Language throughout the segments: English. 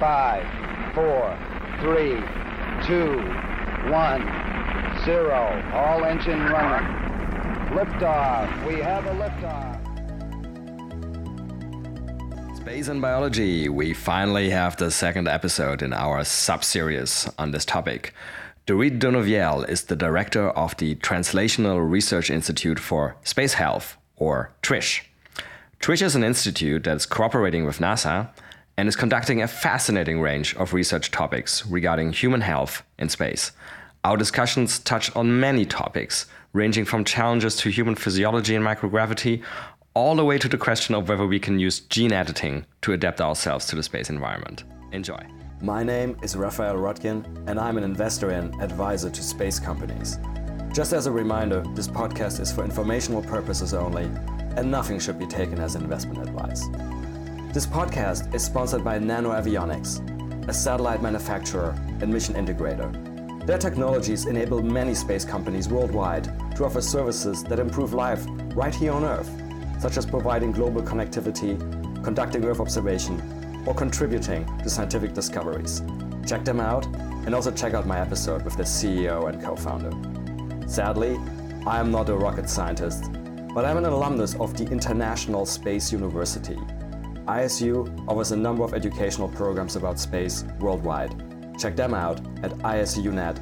Five, four, three, two, one, zero. All engine running. Liftoff. We have a liftoff. Space and biology. We finally have the second episode in our sub series on this topic. Dorit Donoviel is the director of the Translational Research Institute for Space Health, or TRISH. TRISH is an institute that is cooperating with NASA and is conducting a fascinating range of research topics regarding human health in space. Our discussions touch on many topics, ranging from challenges to human physiology and microgravity, all the way to the question of whether we can use gene editing to adapt ourselves to the space environment. Enjoy. My name is Raphael Roettgen, and I'm an investor and advisor to space companies. Just as a reminder, this podcast is for informational purposes only, and nothing should be taken as investment advice. This podcast is sponsored by NanoAvionics, a satellite manufacturer and mission integrator. Their technologies enable many space companies worldwide to offer services that improve life right here on Earth, such as providing global connectivity, conducting Earth observation, or contributing to scientific discoveries. Check them out and also check out my episode with the CEO and co founder. Sadly, I am not a rocket scientist, but I'm an alumnus of the International Space University ISU offers a number of educational programs about space worldwide. Check them out at isunet.edu.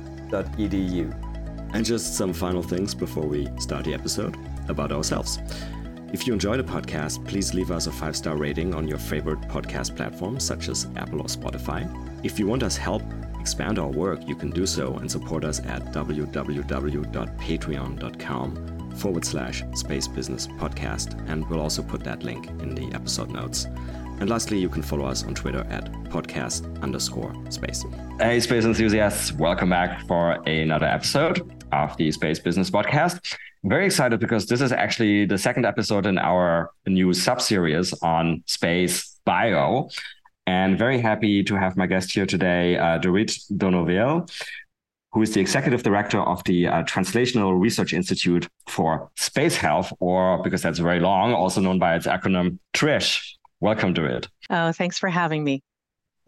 And just some final things before we start the episode about ourselves. If you enjoy the podcast, please leave us a five star rating on your favorite podcast platform, such as Apple or Spotify. If you want us help expand our work, you can do so and support us at www.patreon.com forward slash space business podcast, and we'll also put that link in the episode notes. And lastly, you can follow us on Twitter at podcast underscore space. Hey, space enthusiasts, welcome back for another episode of the Space Business Podcast. I'm very excited because this is actually the second episode in our new sub series on space bio. And very happy to have my guest here today, uh, Dorit Donoviel who is the executive director of the uh, Translational Research Institute for Space Health, or because that's very long, also known by its acronym TRISH. Welcome to it. Oh, thanks for having me.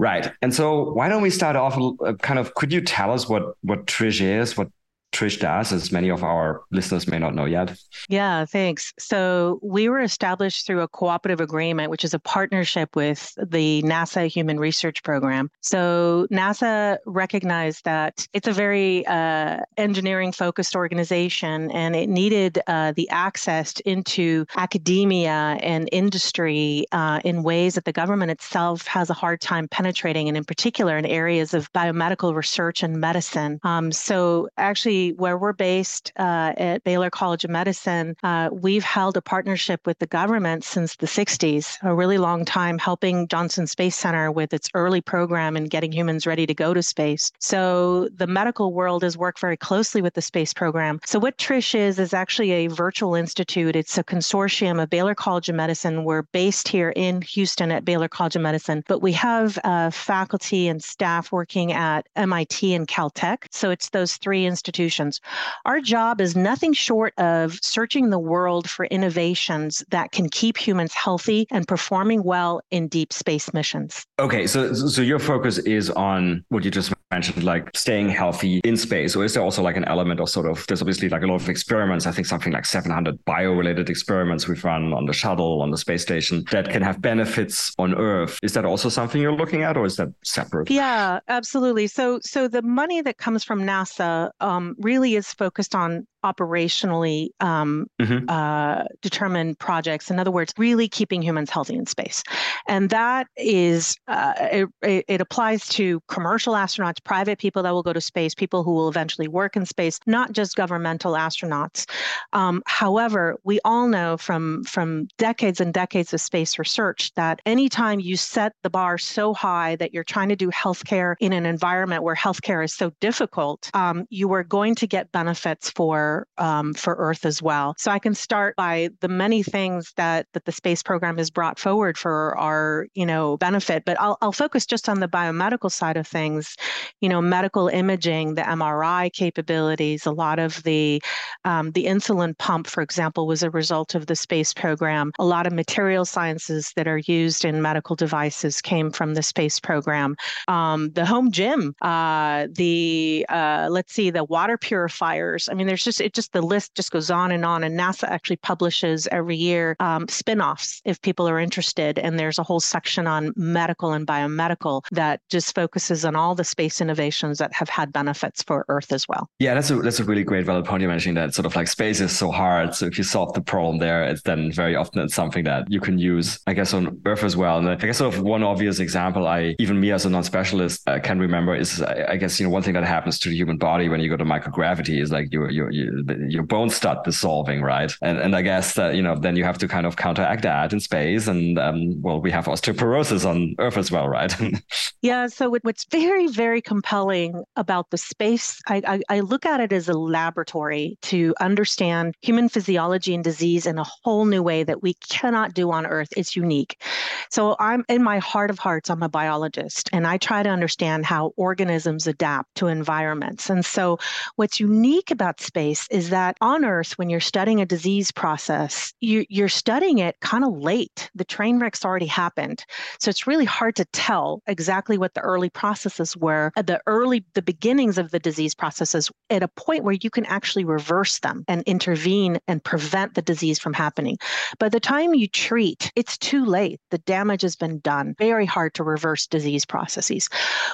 Right. And so, why don't we start off uh, kind of could you tell us what what TRISH is, what Trish does, as many of our listeners may not know yet. Yeah, thanks. So we were established through a cooperative agreement, which is a partnership with the NASA Human Research Program. So NASA recognized that it's a very uh, engineering focused organization and it needed uh, the access into academia and industry uh, in ways that the government itself has a hard time penetrating, and in particular in areas of biomedical research and medicine. Um, so actually, where we're based uh, at Baylor College of Medicine, uh, we've held a partnership with the government since the 60s, a really long time, helping Johnson Space Center with its early program in getting humans ready to go to space. So the medical world has worked very closely with the space program. So what Trish is is actually a virtual institute. It's a consortium of Baylor College of Medicine. We're based here in Houston at Baylor College of Medicine, but we have uh, faculty and staff working at MIT and Caltech. So it's those three institutions solutions. Our job is nothing short of searching the world for innovations that can keep humans healthy and performing well in deep space missions. Okay, so so your focus is on what you just mentioned, like staying healthy in space, or is there also like an element of sort of there's obviously like a lot of experiments. I think something like 700 bio-related experiments we've run on the shuttle, on the space station that can have benefits on Earth. Is that also something you're looking at, or is that separate? Yeah, absolutely. So so the money that comes from NASA um, really is focused on operationally um, mm-hmm. uh, determined projects. In other words, really keeping humans healthy in space, and that is uh, it, it, applies to commercial astronauts, private people that will go to space, people who will eventually work in space, not just governmental astronauts. Um, however, we all know from from decades and decades of space research that anytime you set the bar so high that you're trying to do healthcare in an environment where healthcare is so difficult, um, you are going to get benefits for for um, for Earth as well. So I can start by the many things that that the space program has brought forward for our you know benefit, but I'll I'll focus just on the biomedical side of things. You know, medical imaging, the MRI capabilities, a lot of the um, the insulin pump, for example, was a result of the space program. A lot of material sciences that are used in medical devices came from the space program. Um, the home gym, uh, the uh, let's see, the water purifiers. I mean, there's just it just the list just goes on and on. And NASA actually publishes every year um, spin-offs if people are interested. And there's a whole section on medical and biomedical that just focuses on all the space innovations that have had benefits for Earth as well. Yeah, that's a that's a really great valid point you mentioning that sort of like space is so hard. So if you solve the problem there, it's then very often it's something that you can use, I guess, on Earth as well. And I guess sort of one obvious example I even me as a non-specialist uh, can remember is I guess you know one thing that happens to the human body when you go to microgravity is like your your your, your bones start dissolving, right? And and I guess that you know then you have to kind of counteract that in space. And um, well, we have osteoporosis on Earth as well, right? yeah. So what's very very compelling about the space, I, I, I look at it as a laboratory to understand human physiology and disease in a whole new way that we cannot do on Earth. It's unique. So I'm in my heart of hearts, I'm a biologist, and I try to understand how organisms adapt to environments. And so what's unique about space is that on Earth, when you're studying a disease process, you, you're studying it kind of late. The train wreck's already happened. So it's really hard to tell exactly what the early processes were, uh, the early, the beginnings of the disease processes at a point where you can actually reverse them and intervene and prevent the disease from happening. By the time you treat, it's too late. The damage has been done. Very hard to reverse disease processes.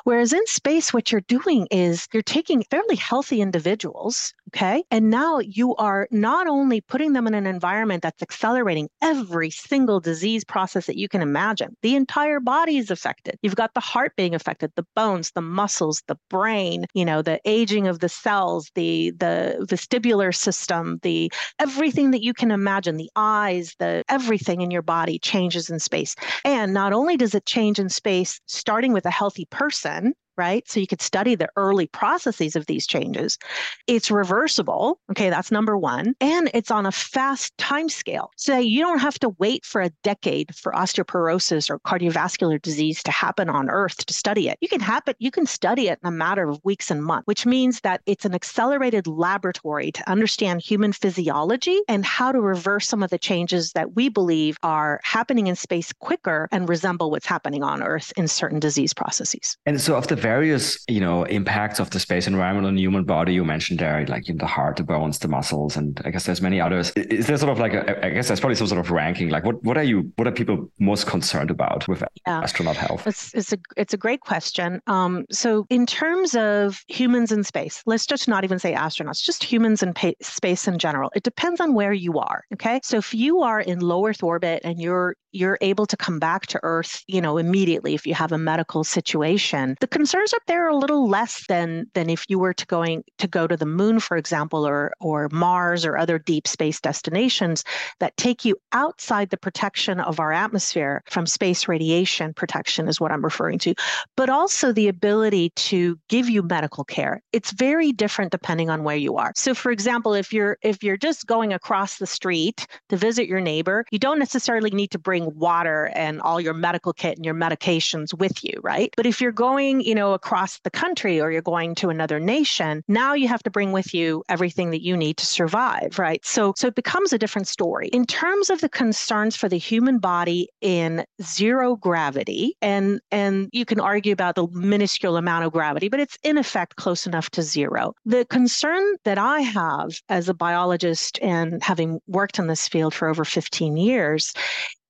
Whereas in space, what you're doing is you're taking fairly healthy individuals, okay, and now you are not only putting them in an environment that's accelerating every single disease process that you can imagine, the entire body is affected. You've got the heart being affected, the bones, the muscles, the brain, you know, the aging of the cells, the the vestibular system, the everything that you can imagine, the eyes, the everything in your body changes in space. And not only does it change in space, starting with a healthy person, right? So you could study the early processes of these changes. It's reversible. Okay, that's number one. And it's on a fast time scale. So you don't have to wait for a decade for osteoporosis or cardiovascular disease to happen on Earth to study it. You can happen, you can study it in a matter of weeks and months, which means that it's an accelerated laboratory to understand human physiology and how to reverse some of the changes that we believe are happening in space quicker and resemble what's happening on Earth in certain disease processes. And so of the various, you know, impacts of the space environment on the human body you mentioned there, like in the heart, the bones, the muscles, and I guess there's many others. Is there sort of like a, I guess there's probably some sort of ranking. Like what what are you what are people most concerned about with yeah. astronaut health? It's it's a it's a great question. Um, so in terms of humans in space, let's just not even say astronauts, just humans in pa- space in general. It depends on where you are. Okay, so if you are in low Earth orbit and you're you're able to come back to Earth, you know, immediately if you have a medical situation. The concerns up there are a little less than than if you were to going to go to the moon, for example, or or Mars or other deep space destinations that take you outside the protection of our atmosphere from space radiation protection is what I'm referring to, but also the ability to give you medical care. It's very different depending on where you are. So for example, if you're if you're just going across the street to visit your neighbor, you don't necessarily need to bring water and all your medical kit and your medications with you, right? But if you're going, you know, across the country or you're going to another nation, now you have to bring with you everything that you need to survive, right? So so it becomes a different story. In terms of the concerns for the human body in zero gravity, and and you can argue about the minuscule amount of gravity, but it's in effect close enough to zero. The concern that I have as a biologist and having worked in this field for over 15 years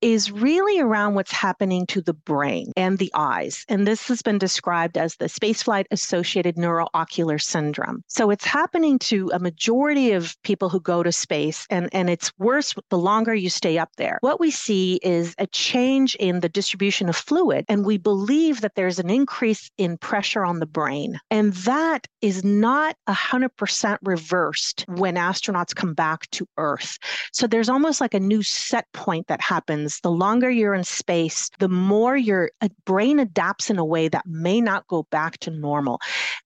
is really around what's happening to the brain and the eyes. And this has been described as the spaceflight associated neuroocular syndrome. So it's happening to a majority of people who go to space, and, and it's worse the longer you stay up there. What we see is a change in the distribution of fluid, and we believe that there's an increase in pressure on the brain. And that is not 100% reversed when astronauts come back to Earth. So there's almost like a new set point that happens is the longer you're in space, the more your uh, brain adapts in a way that may not go back to normal.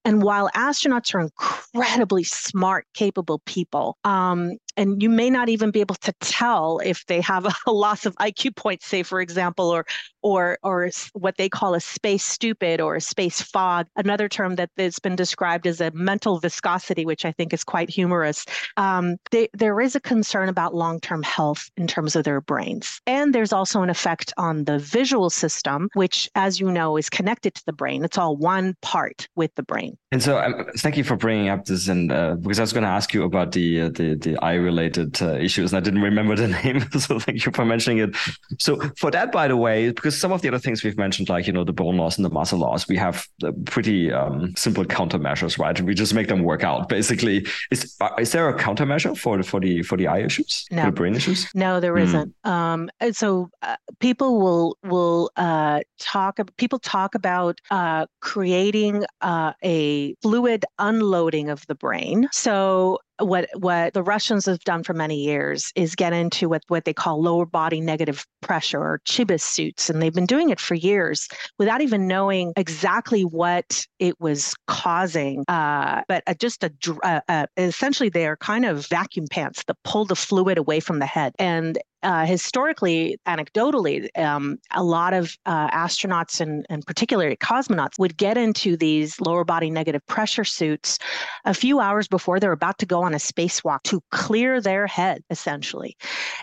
And while astronauts are incredibly smart, capable people, um, and you may not even be able to tell if they have a loss of IQ points, say for example, or or or what they call a space stupid or a space fog, another term that has been described as a mental viscosity, which I think is quite humorous. Um, they, there is a concern about long-term health in terms of their brains, and there's also an effect on the visual system, which, as you know, is connected to the brain. It's all one part with the brain. And so, um, thank you for bringing up this, and uh, because I was going to ask you about the uh, the the eye related uh, issues, and I didn't remember the name. so thank you for mentioning it. So for that, by the way, because some of the other things we've mentioned, like you know the bone loss and the muscle loss, we have pretty um, simple countermeasures, right? We just make them work out. Basically, is uh, is there a countermeasure for the for the for the eye issues, no. the brain issues? No, there mm. not Um, so uh, people will will uh, talk. People talk about uh, creating uh, a fluid unloading of the brain. So what what the Russians have done for many years is get into what what they call lower body negative pressure or Chibis suits, and they've been doing it for years without even knowing exactly what it was causing. Uh, but uh, just a uh, uh, essentially they are kind of vacuum pants that pull the fluid away from the head, and uh, historically, anecdotally, um, a lot of uh, astronauts and, and particularly cosmonauts would get into these lower body negative pressure suits a few hours before they're about to go on a spacewalk to clear their head, essentially.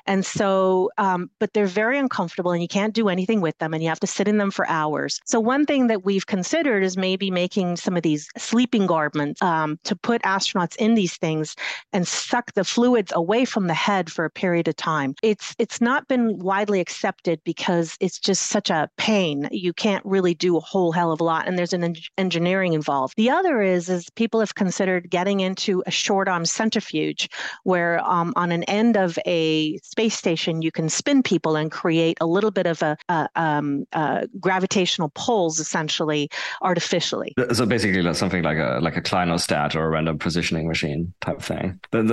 And so, um, but they're very uncomfortable and you can't do anything with them and you have to sit in them for hours. So, one thing that we've considered is maybe making some of these sleeping garments um, to put astronauts in these things and suck the fluids away from the head for a period of time. It's it's not been widely accepted because it's just such a pain. You can't really do a whole hell of a lot, and there's an en- engineering involved. The other is is people have considered getting into a short arm centrifuge, where um, on an end of a space station you can spin people and create a little bit of a, a um, gravitational pulls, essentially artificially. So basically, something like a like a clinostat or a random positioning machine type thing. that's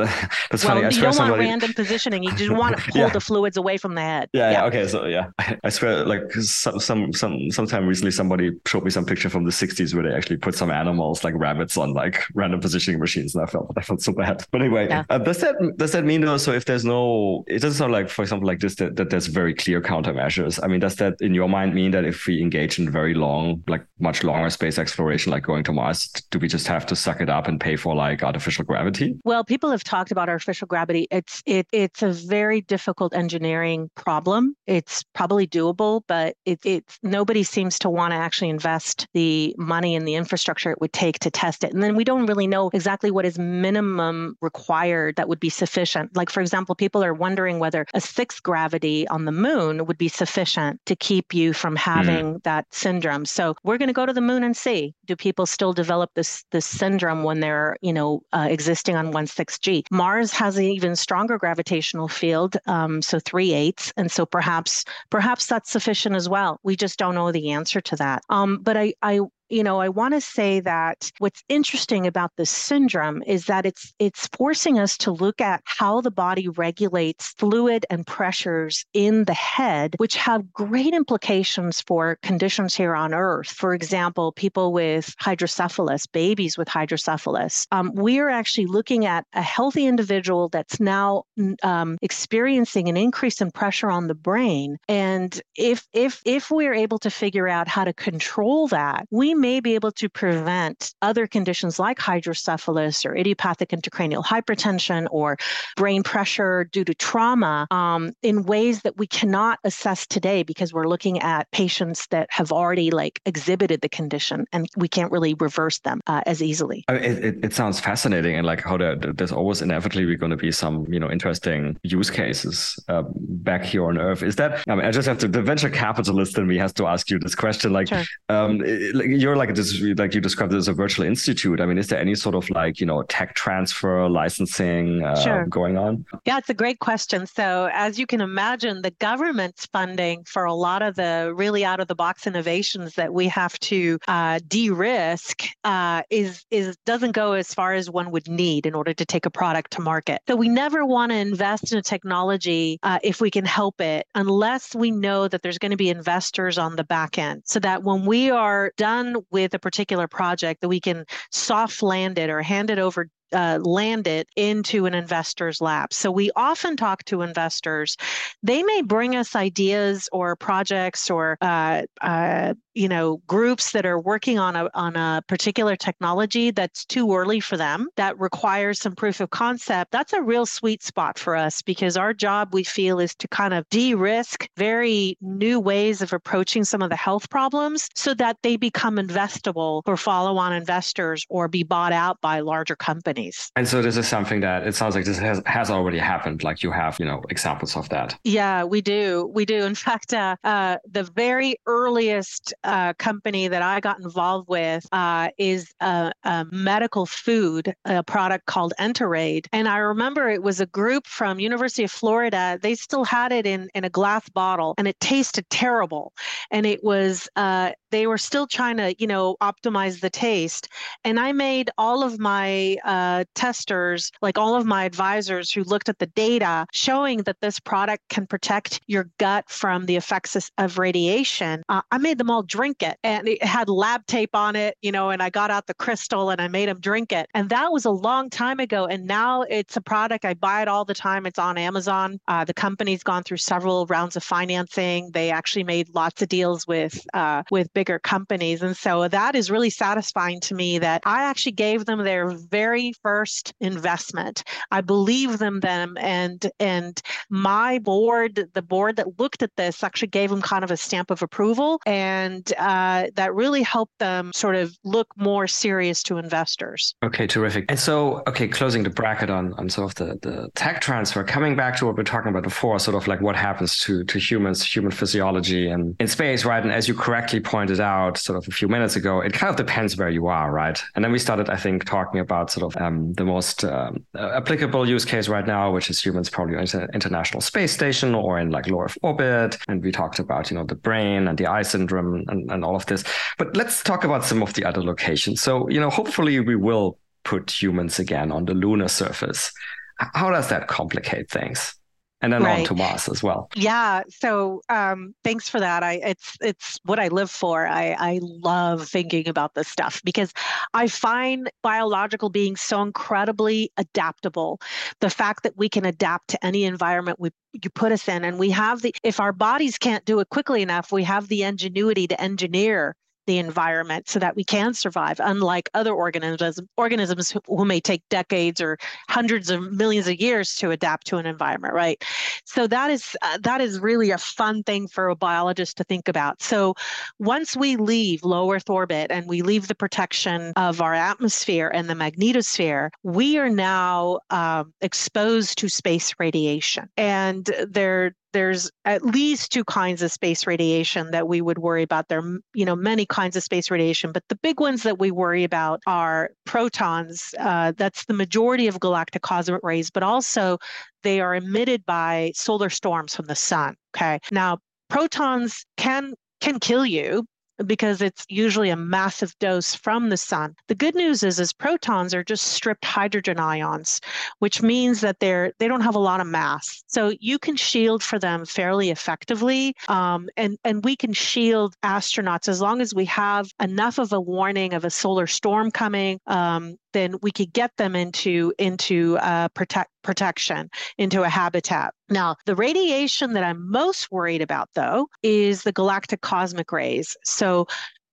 well, funny. you don't want random positioning. You just want to pull yeah. the fluids away from the head. Yeah, yeah. Okay. So yeah, I, I swear, like some some some sometime recently, somebody showed me some picture from the '60s where they actually put some animals like rabbits on like random positioning machines, and I felt I felt so bad. But anyway, yeah. uh, does that does that mean though? So if there's no, it doesn't sound like, for example, like this that, that there's very clear countermeasures. I mean, does that in your mind mean that if we engage in very long, like much longer space exploration, like going to Mars, do we just have to suck it up and pay for like artificial gravity? Well, people have talked about artificial gravity. It's it it's a very difficult engineering problem. It's probably doable, but it, it's nobody seems to want to actually invest the money and the infrastructure it would take to test it. And then we don't really know exactly what is minimum required that would be sufficient. Like, for example, people are wondering whether a sixth gravity on the moon would be sufficient to keep you from hmm. having mm. that syndrome. So we're going to go to the moon and see do people still develop this this syndrome when they're you know uh, existing on 16G. Mars has an even stronger gravitational field, um, so three eighths, and so perhaps perhaps that's sufficient as well. We just don't know the answer to that. Um, but I I you know, I want to say that what's interesting about this syndrome is that it's it's forcing us to look at how the body regulates fluid and pressures in the head, which have great implications for conditions here on Earth. For example, people with hydrocephalus, babies with hydrocephalus. Um, we are actually looking at a healthy individual that's now um, experiencing an increase in pressure on the brain, and if if if we're able to figure out how to control that, we may be able to prevent other conditions like hydrocephalus or idiopathic intracranial hypertension or brain pressure due to trauma um, in ways that we cannot assess today because we're looking at patients that have already like exhibited the condition and we can't really reverse them uh, as easily. I mean, it, it, sounds fascinating and like how there's always inevitably going to be some you know interesting use cases uh, back here on Earth. Is that I mean I just have to the venture capitalist in me has to ask you this question like sure. um, you you're like this, like you described it as a virtual institute. I mean, is there any sort of like you know tech transfer licensing uh, sure. going on? Yeah, it's a great question. So as you can imagine, the government's funding for a lot of the really out of the box innovations that we have to uh, de-risk uh, is is doesn't go as far as one would need in order to take a product to market. So we never want to invest in a technology uh, if we can help it, unless we know that there's going to be investors on the back end, so that when we are done with a particular project, that we can soft land it or hand it over uh, land it into an investor's lap. So we often talk to investors. They may bring us ideas or projects or uh, uh, you know groups that are working on a on a particular technology that's too early for them that requires some proof of concept. That's a real sweet spot for us because our job we feel is to kind of de-risk very new ways of approaching some of the health problems so that they become investable for follow-on investors or be bought out by larger companies companies. And so this is something that it sounds like this has, has already happened. Like you have, you know, examples of that. Yeah, we do. We do. In fact, uh, uh, the very earliest uh, company that I got involved with uh, is a, a, medical food, a product called Enterade. And I remember it was a group from University of Florida. They still had it in, in a glass bottle and it tasted terrible. And it was, uh, they were still trying to, you know, optimize the taste. And I made all of my uh, testers, like all of my advisors who looked at the data showing that this product can protect your gut from the effects of radiation, uh, I made them all drink it. And it had lab tape on it, you know, and I got out the crystal and I made them drink it. And that was a long time ago. And now it's a product, I buy it all the time. It's on Amazon. Uh, the company's gone through several rounds of financing. They actually made lots of deals with uh, with bigger companies. And so that is really satisfying to me that I actually gave them their very first investment. I believe them them and and my board, the board that looked at this actually gave them kind of a stamp of approval and uh, that really helped them sort of look more serious to investors. Okay, terrific. And so, okay, closing the bracket on, on sort of the, the tech transfer, coming back to what we are talking about before, sort of like what happens to, to humans, human physiology and in space, right? And as you correctly pointed out sort of a few minutes ago, it kind of depends where you are, right? And then we started, I think, talking about sort of um, the most um, applicable use case right now, which is humans probably on the International Space Station or in like low Earth orbit. And we talked about, you know, the brain and the eye syndrome and, and all of this. But let's talk about some of the other locations. So, you know, hopefully we will put humans again on the lunar surface. How does that complicate things? And then right. on to Mars as well. Yeah. So um, thanks for that. I it's it's what I live for. I I love thinking about this stuff because I find biological beings so incredibly adaptable. The fact that we can adapt to any environment we you put us in and we have the if our bodies can't do it quickly enough we have the ingenuity to engineer the environment so that we can survive unlike other organisms organisms who may take decades or hundreds of millions of years to adapt to an environment right? So that is uh, that is really a fun thing for a biologist to think about. So once we leave low earth orbit and we leave the protection of our atmosphere and the magnetosphere we are now um, exposed to space radiation. And there there's at least two kinds of space radiation that we would worry about. There are, you know, many kinds of space radiation, but the big ones that we worry about are protons. Uh, that's the majority of galactic cosmic rays, but also they are emitted by solar storms from the sun. Okay. Now, protons can can kill you because it's usually a massive dose from the sun. The good news is is protons are just stripped hydrogen ions, which means that they're they don't have a lot of mass. So you can shield for them fairly effectively, um, and and we can shield astronauts as long as we have enough of a warning of a solar storm coming. Um, then we could get them into into uh, protect protection into a habitat. Now, the radiation that I'm most worried about, though, is the galactic cosmic rays. So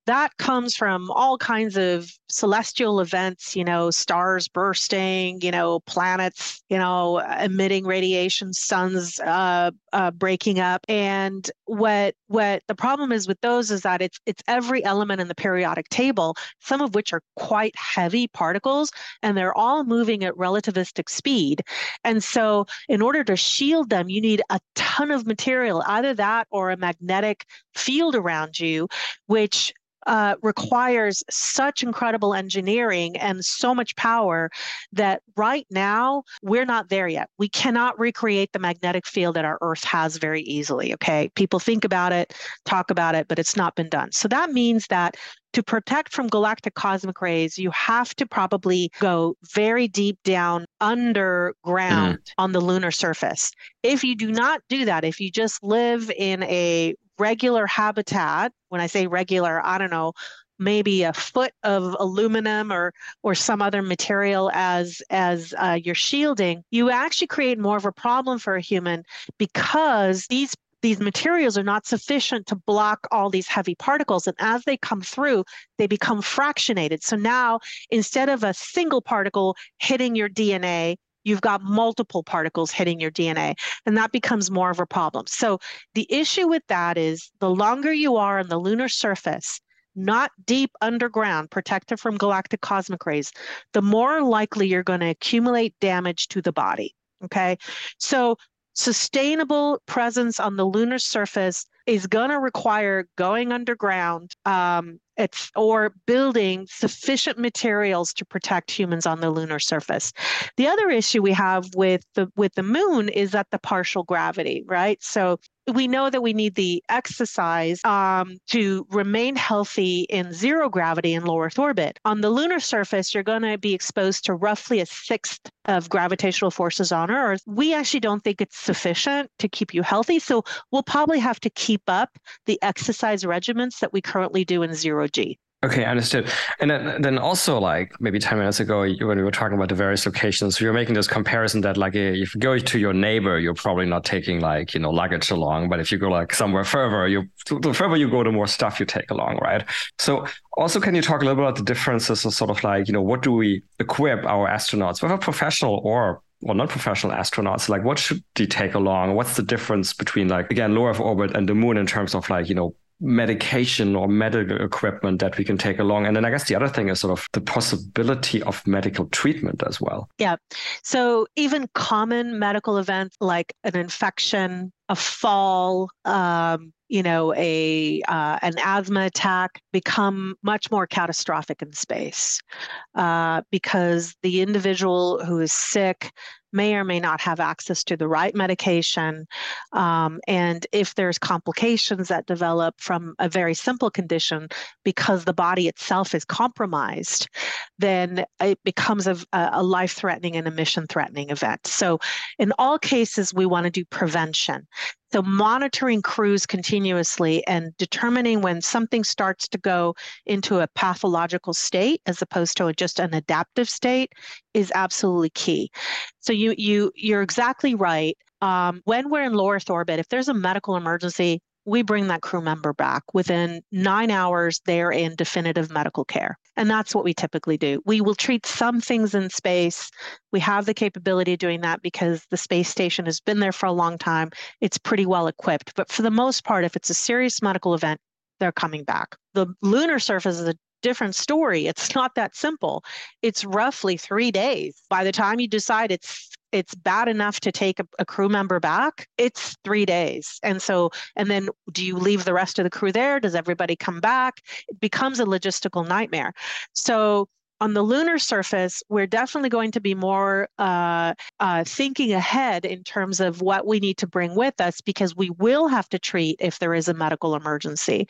that comes from all kinds of celestial events, you know, stars bursting, you know, planets, you know, emitting radiation, suns uh, uh, breaking up. And what what the problem is with those is that it's it's every element in the periodic table, some of which are quite heavy particles, and they're all moving at relativistic speed. And so, in order to shield them, you need a ton of material, either that or a magnetic field around you, which uh, requires such incredible engineering and so much power that right now we're not there yet. We cannot recreate the magnetic field that our Earth has very easily. Okay. People think about it, talk about it, but it's not been done. So that means that to protect from galactic cosmic rays, you have to probably go very deep down underground mm. on the lunar surface. If you do not do that, if you just live in a regular habitat, when I say regular, I don't know, maybe a foot of aluminum or or some other material as as uh, your shielding, you actually create more of a problem for a human because these these materials are not sufficient to block all these heavy particles. And as they come through, they become fractionated. So now instead of a single particle hitting your DNA, you've got multiple particles hitting your DNA, and that becomes more of a problem. So the issue with that is the longer you are on the lunar surface, not deep underground, protected from galactic cosmic rays, the more likely you're going to accumulate damage to the body. Okay. So sustainable presence on the lunar surface is going to require going underground um, it's, or building sufficient materials to protect humans on the lunar surface. The other issue we have with the with the moon is that the partial gravity, right? So we know that we need the exercise um, to remain healthy in zero gravity in low Earth orbit. On the lunar surface, you're going to be exposed to roughly a sixth of gravitational forces on Earth. We actually don't think it's sufficient to keep you healthy. So we'll probably have to keep up the exercise regimens that we currently do in zero G. Okay, understood. And then, then also like maybe 10 minutes ago, when we were talking about the various locations, you were making this comparison that like if you go to your neighbor, you're probably not taking like, you know, luggage along. But if you go like somewhere further, you the further you go, the more stuff you take along, right? So also, can you talk a little bit about the differences of sort of like, you know, what do we equip our astronauts, whether professional or well, not professional astronauts, like what should they take along? What's the difference between like again low Earth orbit and the moon in terms of like you know medication or medical equipment that we can take along. And then I guess the other thing is sort of the possibility of medical treatment as well. Yeah. So even common medical events like an infection, a fall, um, you know, a uh, an asthma attack become much more catastrophic in space uh, because the individual who is sick may or may not have access to the right medication. Um, and if there's complications that develop from a very simple condition because the body itself is compromised, then it becomes a, a life threatening and a mission threatening event. So, in all cases, we want to do prevention. So, monitoring crews continuously and determining when something starts to go into a pathological state as opposed to just an adaptive state is absolutely key. So, you you you're exactly right. Um, when we're in low Earth orbit, if there's a medical emergency, we bring that crew member back. Within nine hours they're in definitive medical care. And that's what we typically do. We will treat some things in space. We have the capability of doing that because the space station has been there for a long time. It's pretty well equipped. But for the most part if it's a serious medical event they're coming back. The lunar surface is a different story. It's not that simple. It's roughly three days. By the time you decide it's it's bad enough to take a, a, crew member back, it's three days. And so, and then do you leave the rest of the crew there? Does everybody come back? It becomes a logistical nightmare. So, on the lunar surface, we're definitely going to be more uh, uh, thinking ahead in terms of what we need to bring with us because we will have to treat if there is a medical emergency.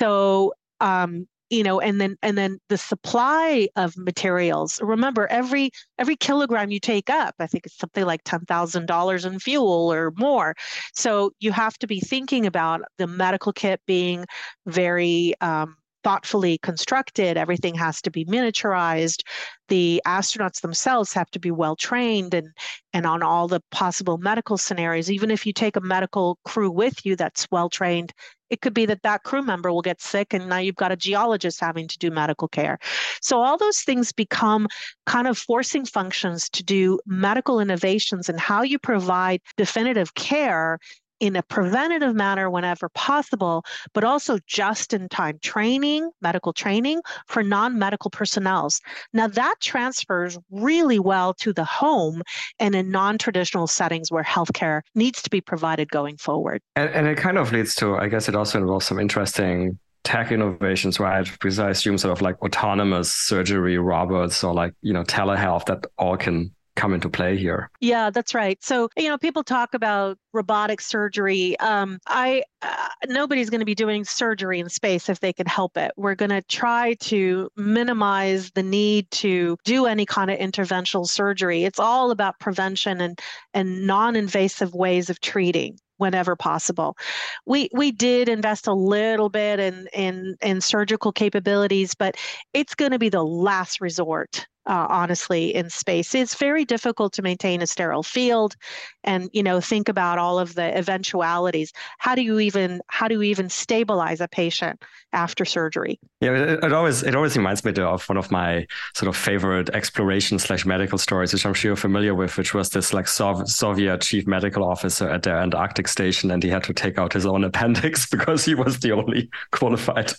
So, um, you know and then and then the supply of materials. Remember every every kilogram you take up i think it's something like $10,000 in fuel or more. So you have to be thinking about the medical kit being very um, thoughtfully constructed. Everything has to be miniaturized. The astronauts themselves have to be well trained and, and on all the possible medical scenarios. Even if you take a medical crew with you that's well trained, it could be that that crew member will get sick and now you've got a geologist having to do medical care. So all those things become kind of forcing functions to do medical innovations and how you provide definitive care in a preventative manner whenever possible, but also just in time training, medical training for non medical personnels. Now, that transfers really well to the home and in non traditional settings where healthcare needs to be provided going forward. And, and it kind of leads to, I guess, it also involves some interesting tech innovations, right? Because I assume sort of like autonomous surgery robots or like, you know, telehealth that all can come into play here. Yeah, that's right. So, you know, people talk about robotic surgery. Um, I uh, nobody's going to be doing surgery in space if they can help it. We're going to try to minimize the need to do any kind of interventional surgery. It's all about prevention and and non-invasive ways of treating whenever possible. We we did invest a little bit in in in surgical capabilities, but it's going to be the last resort. Uh, honestly, in space, it's very difficult to maintain a sterile field, and you know think about all of the eventualities. How do you even how do you even stabilize a patient after surgery? Yeah, it, it always it always reminds me of one of my sort of favorite exploration slash medical stories, which I'm sure you're familiar with, which was this like Soviet chief medical officer at their Antarctic station, and he had to take out his own appendix because he was the only qualified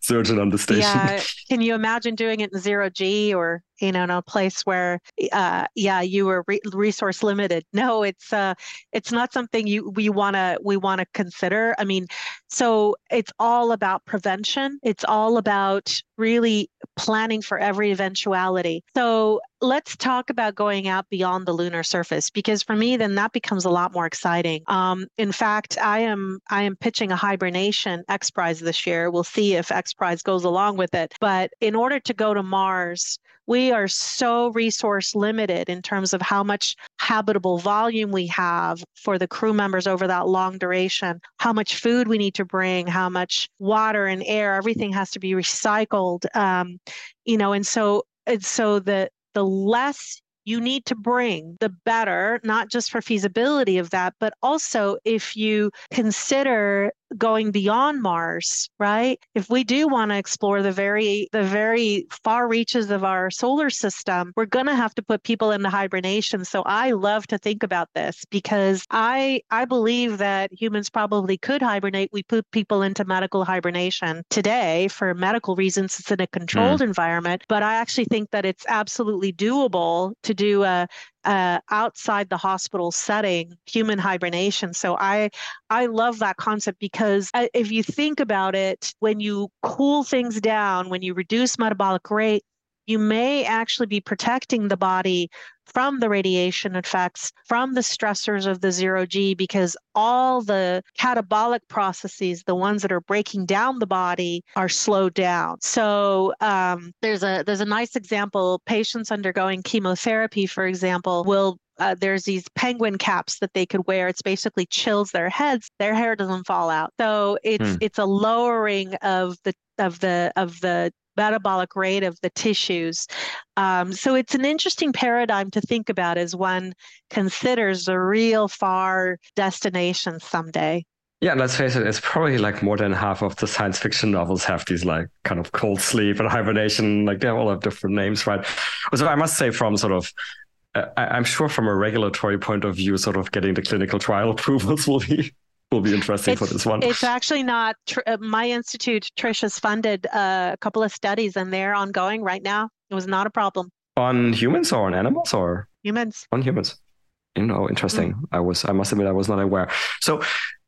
surgeon on the station. Yeah, can you imagine doing it in zero G or you know in a place where uh, yeah you were re- resource limited? No, it's uh, it's not something you we want to we want to consider. I mean, so it's all about prevention. It's all about really planning for every eventuality. So let's talk about going out beyond the lunar surface because for me then that becomes a lot more exciting. Um, in fact i am i am pitching a hibernation x prize this year. We'll see if x prize goes along with it. But in order to go to mars we are so resource limited in terms of how much habitable volume we have for the crew members over that long duration, how much food we need to bring, how much water and air, everything has to be recycled. Um, you know, and so and so the the less you need to bring, the better, not just for feasibility of that, but also if you consider going beyond Mars, right? If we do want to explore the very the very far reaches of our solar system, we're going to have to put people into hibernation. So I love to think about this because I I believe that humans probably could hibernate. We put people into medical hibernation today for medical reasons. It's in a controlled mm. environment, but I actually think that it's absolutely doable to do a uh, outside the hospital setting human hibernation. So i i love that concept because uh, if you think about it when you cool things down when you reduce metabolic rate you may actually be protecting the body from the radiation effects, from the stressors of the zero G, because all the catabolic processes, the ones that are breaking down the body, are slowed down. So um, there's a there's a nice example. Patients undergoing chemotherapy, for example, will uh, there's these penguin caps that they could wear. It's basically chills their heads. Their hair doesn't fall out. So it's hmm. it's a lowering of the of the of the metabolic rate of the tissues. Um, so it's an interesting paradigm to think about as one considers the real far destination someday. Yeah, let's face it, it's probably like more than half of the science fiction novels have these like kind of cold sleep and hibernation, like they all have different names, right? So I must say, from sort of uh, I'm sure from a regulatory point of view, sort of getting the clinical trial approvals will be will be interesting it's, for this one. It's actually not. Uh, my institute, Trish, has funded uh, a couple of studies, and they're ongoing right now. It was not a problem. On humans or on animals or humans? On humans. You know, interesting. Mm. I was. I must admit, I was not aware. So.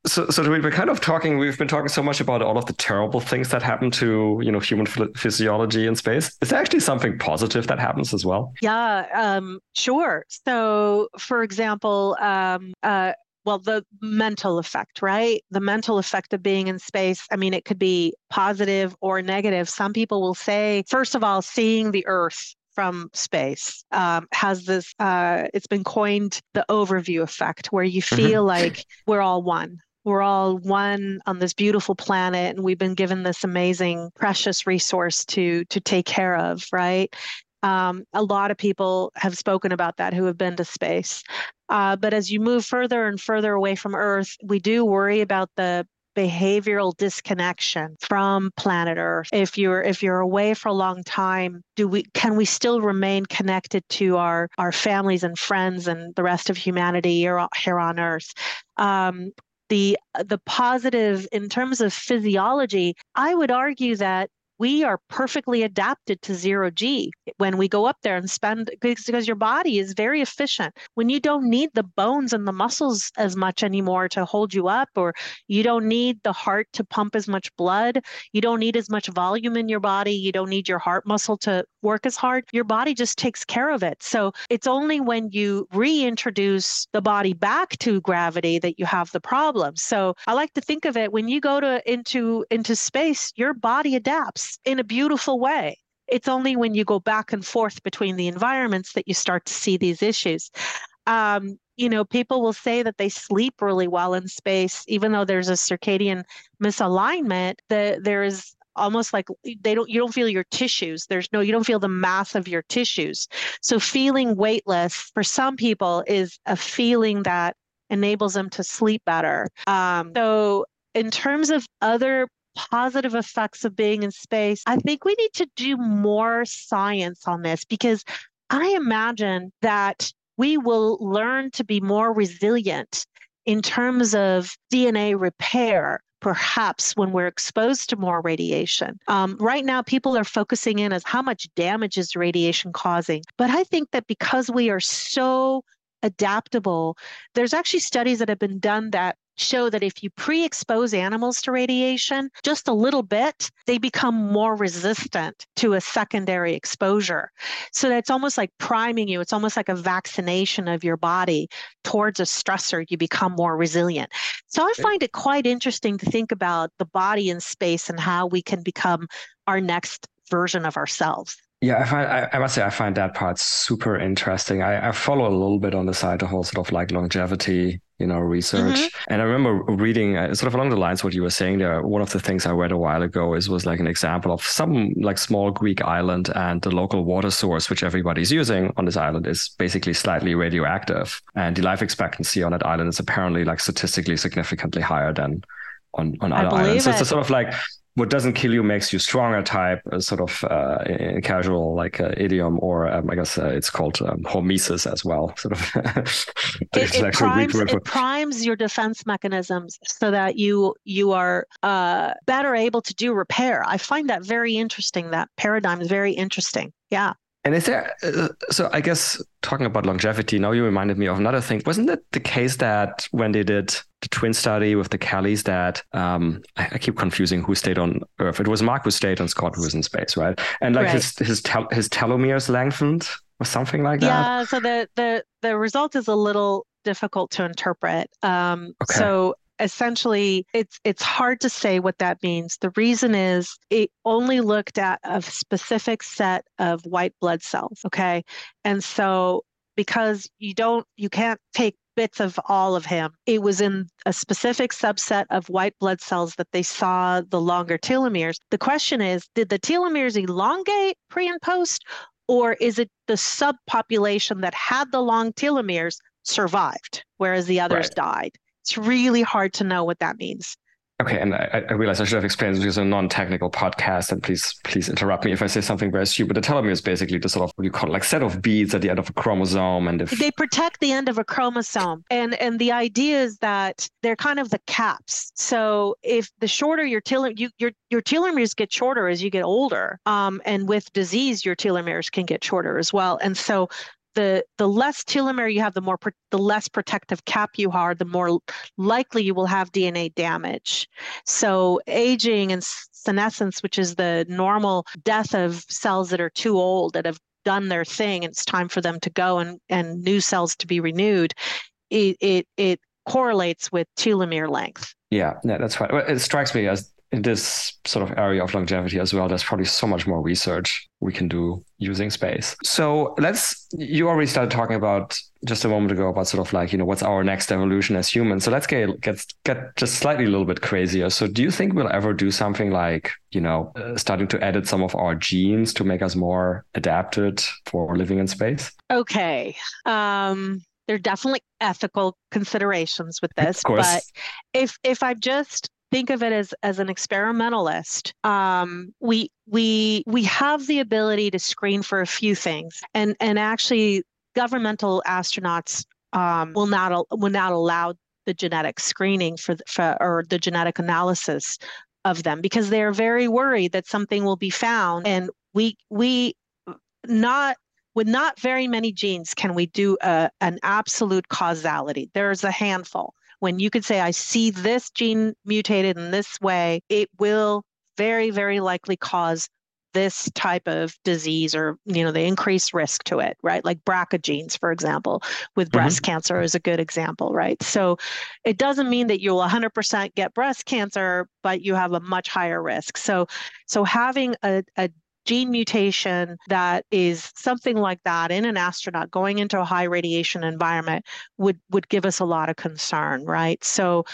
So, so we've been kind of talking. We've been talking so much about all of the terrible things that happen to you know human physiology in space. Is there actually something positive that happens as well? Yeah, um, sure. So, for example, um, uh, well the mental effect right? The mental effect of being in space i mean it could be positive or negative. Some people will say first of all seeing the earth from space um, has this uh, it's been coined the overview effect where you mm-hmm. feel like we're all one. We're all one on this beautiful planet and we've been given this amazing precious resource to to take care of right um, a lot of people have spoken about that who have been to space. Uh, but as you move further and further away from Earth, we do worry about the behavioral disconnection from planet earth if you're if you're away for a long time do we can we still remain connected to our our families and friends and the rest of humanity here, here on earth um, the the positive in terms of physiology i would argue that we are perfectly adapted to zero G when we go up there and spend because your body is very efficient. When you don't need the bones and the muscles as much anymore to hold you up, or you don't need the heart to pump as much blood, you don't need as much volume in your body, you don't need your heart muscle to work as hard, your body just takes care of it. So it's only when you reintroduce the body back to gravity that you have the problem. So I like to think of it when you go to into into space, your body adapts in a beautiful way. It's only when you go back and forth between the environments that you start to see these issues. Um, you know, people will say that they sleep really well in space, even though there's a circadian misalignment. That there is almost like they don't you don't feel your tissues there's no you don't feel the mass of your tissues so feeling weightless for some people is a feeling that enables them to sleep better um, so in terms of other positive effects of being in space i think we need to do more science on this because i imagine that we will learn to be more resilient in terms of dna repair perhaps when we're exposed to more radiation. Um, right now, people are focusing in as how much damage is radiation causing. But I think that because we are so adaptable, there's actually studies that have been done that show that if you pre expose animals to radiation just a little bit, they become more resistant to a secondary exposure. So that's almost like priming you. It's almost like a vaccination of your body towards a stressor. You become more resilient. So I find it quite interesting to think about the body in space and how we can become our next version of ourselves. Yeah, I find I, I, must say I find that part super interesting. I, I, follow a little bit on the side the whole sort of like longevity, you know, research. Mm-hmm. And I remember reading uh, sort of along the lines what you were saying there. One of the things I read a while ago is was like an example of some like small Greek island and the local water source which everybody's using on this island is basically slightly radioactive, and the life expectancy on that island is apparently like statistically significantly higher than on on other islands. So it's a sort of like what doesn't kill you makes you stronger type uh, sort of uh, casual like uh, idiom or um, i guess uh, it's called um, hormesis as well sort of. It, it, primes, it, primes, your defense mechanisms so that you you are uh, better able to do repair. I find that very interesting. That paradigm is very interesting. Yeah and is there, uh, so I guess talking about longevity, now you reminded me of another thing. Wasn't it the case that when they did the twin study with the Kellys, that um, I, I, keep confusing who stayed on Earth? It was Mark who stayed on Scott who was in space, right? And like right. his his tel- his telomeres lengthened or something like that. Yeah. So the the the result is a little difficult to interpret. Um, okay. So essentially it's it's hard to say what that means. The reason is it only looked at a specific set of white blood cells okay? And so because you don't you can't take bits of all of him it was in a specific subset of white blood cells that they saw the longer telomeres. The question is did the telomeres elongate pre and post or is it the subpopulation that had the long telomeres survived whereas the others right. died it's really hard to know what that means. Okay, and I, I realize I should have explained this is a non-technical podcast, and please, please interrupt me if I say something very stupid. The telomere is basically the sort of what you call it, like set of beads at the end of a chromosome, and if they protect the end of a chromosome, and and the idea is that they're kind of the caps. So if the shorter your telomere, you, your your telomeres get shorter as you get older, um, and with disease, your telomeres can get shorter as well. And so the the less telomere you have, the more the less protective cap you are, the more likely you will have DNA damage. So aging and senescence, which is the normal death of cells that are too old that have done their thing, it's time for them to go and and new cells to be renewed. It it it correlates with telomere length. Yeah, yeah, that's right. It strikes me as in this sort of area of longevity as well, there's probably so much more research we can do using space. So let's, you already started talking about just a moment ago about sort of like, you know, what's our next evolution as humans. So let's get, get, get just slightly a little bit crazier. So do you think we'll ever do something like, you know, uh, starting to edit some of our genes to make us more adapted for living in space? Okay. Um, there are definitely ethical considerations with this, but if if i'm just think of it as as an experimentalist. Um, we we we have the ability to screen for a few things and and actually governmental astronauts um, will not will not allow the genetic screening for, for or the genetic analysis of them because they're very worried that something will be found and we we not with not very many genes can we do a, an absolute causality. There's a handful when you could say i see this gene mutated in this way it will very very likely cause this type of disease or you know the increased risk to it right like brca genes for example with mm-hmm. breast mm-hmm. cancer is a good example right so it doesn't mean that you'll 100% get breast cancer but you have a much higher risk so so having a, a gene mutation that is something like that in an astronaut going into a high radiation environment would would give us a lot of concern right so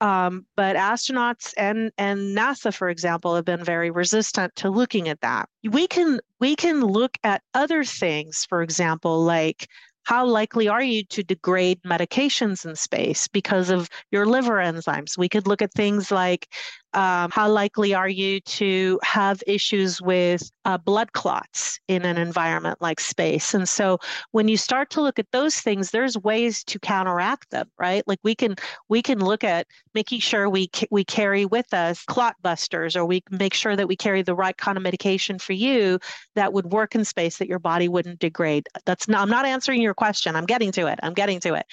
um, but astronauts and and NASA, for example, have been very resistant to looking at that. We can we can look at other things, for example, like how likely are you to degrade medications in space because of your liver enzymes? We could look at things like um, how likely are you to have issues with uh, blood clots in an environment like space? And so when you start to look at those things, there's ways to counteract them, right? Like we can we can look at making sure we we carry with us clot busters, or we make sure that we carry the right kind of medication for you that would work in space that your body wouldn't degrade. That's not I'm not answering your question. I'm getting to it. I'm getting to it.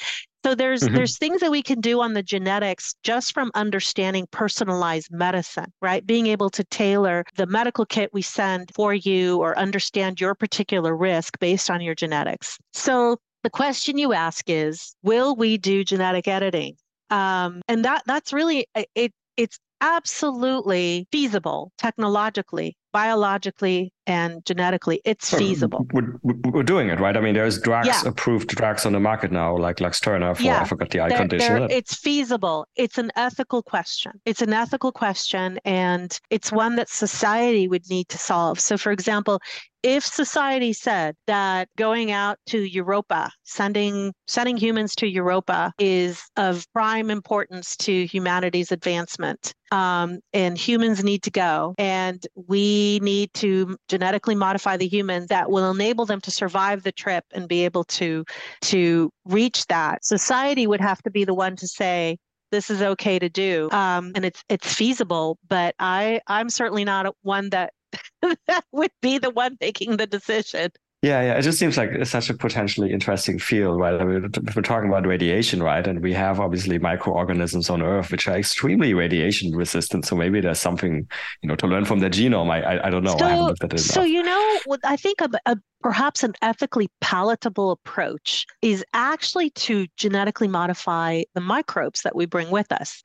So there's mm-hmm. there's things that we can do on the genetics just from understanding personalized medicine, right? Being able to tailor the medical kit we send for you or understand your particular risk based on your genetics. So the question you ask is, will we do genetic editing? Um, and that that's really it. It's absolutely feasible technologically biologically and genetically it's feasible. we're, we're, doing it right? I mean there's drugs yeah. approved drugs on the market now like luxturna for yeah. i forgot the eye they're, condition. they're, it's feasible. It's an ethical question. It's an ethical question and it's one that society would need to solve. So for example if society said that going out to Europa, sending sending humans to Europa is of prime importance to humanity's advancement, um, and humans need to go, and we need to genetically modify the humans that will enable them to survive the trip and be able to to reach that. Society would have to be the one to say, this is okay to do um, and it's it's feasible but i i'm certainly not one that that would be the one making the decision. Yeah, yeah. It just seems like it's such a potentially interesting field, right? I mean, we're talking about radiation, right? And we have obviously microorganisms on Earth which are extremely radiation resistant. So maybe there's something, you know, to learn from their genome. I, I, I don't know. So, I haven't looked at it. So you know, I think a, a, perhaps an ethically palatable approach is actually to genetically modify the microbes that we bring with us.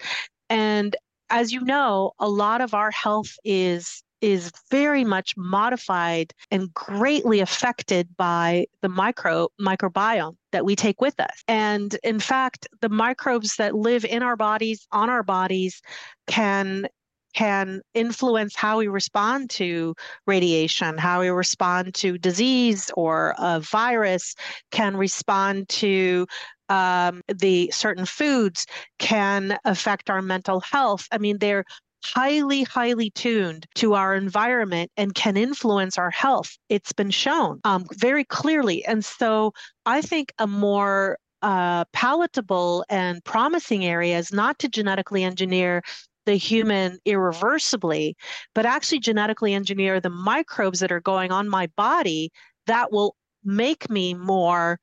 And as you know, a lot of our health is is very much modified and greatly affected by the micro microbiome that we take with us. And in fact, the microbes that live in our bodies, on our bodies, can can influence how we respond to radiation, how we respond to disease or a virus, can respond to um, the certain foods, can affect our mental health. I mean, they're highly, highly tuned to our environment and can influence our health. It's been shown um, very clearly. And so I think a more uh, palatable and promising area is not to genetically engineer the human irreversibly, but actually genetically engineer the microbes that are going on my body that will make me more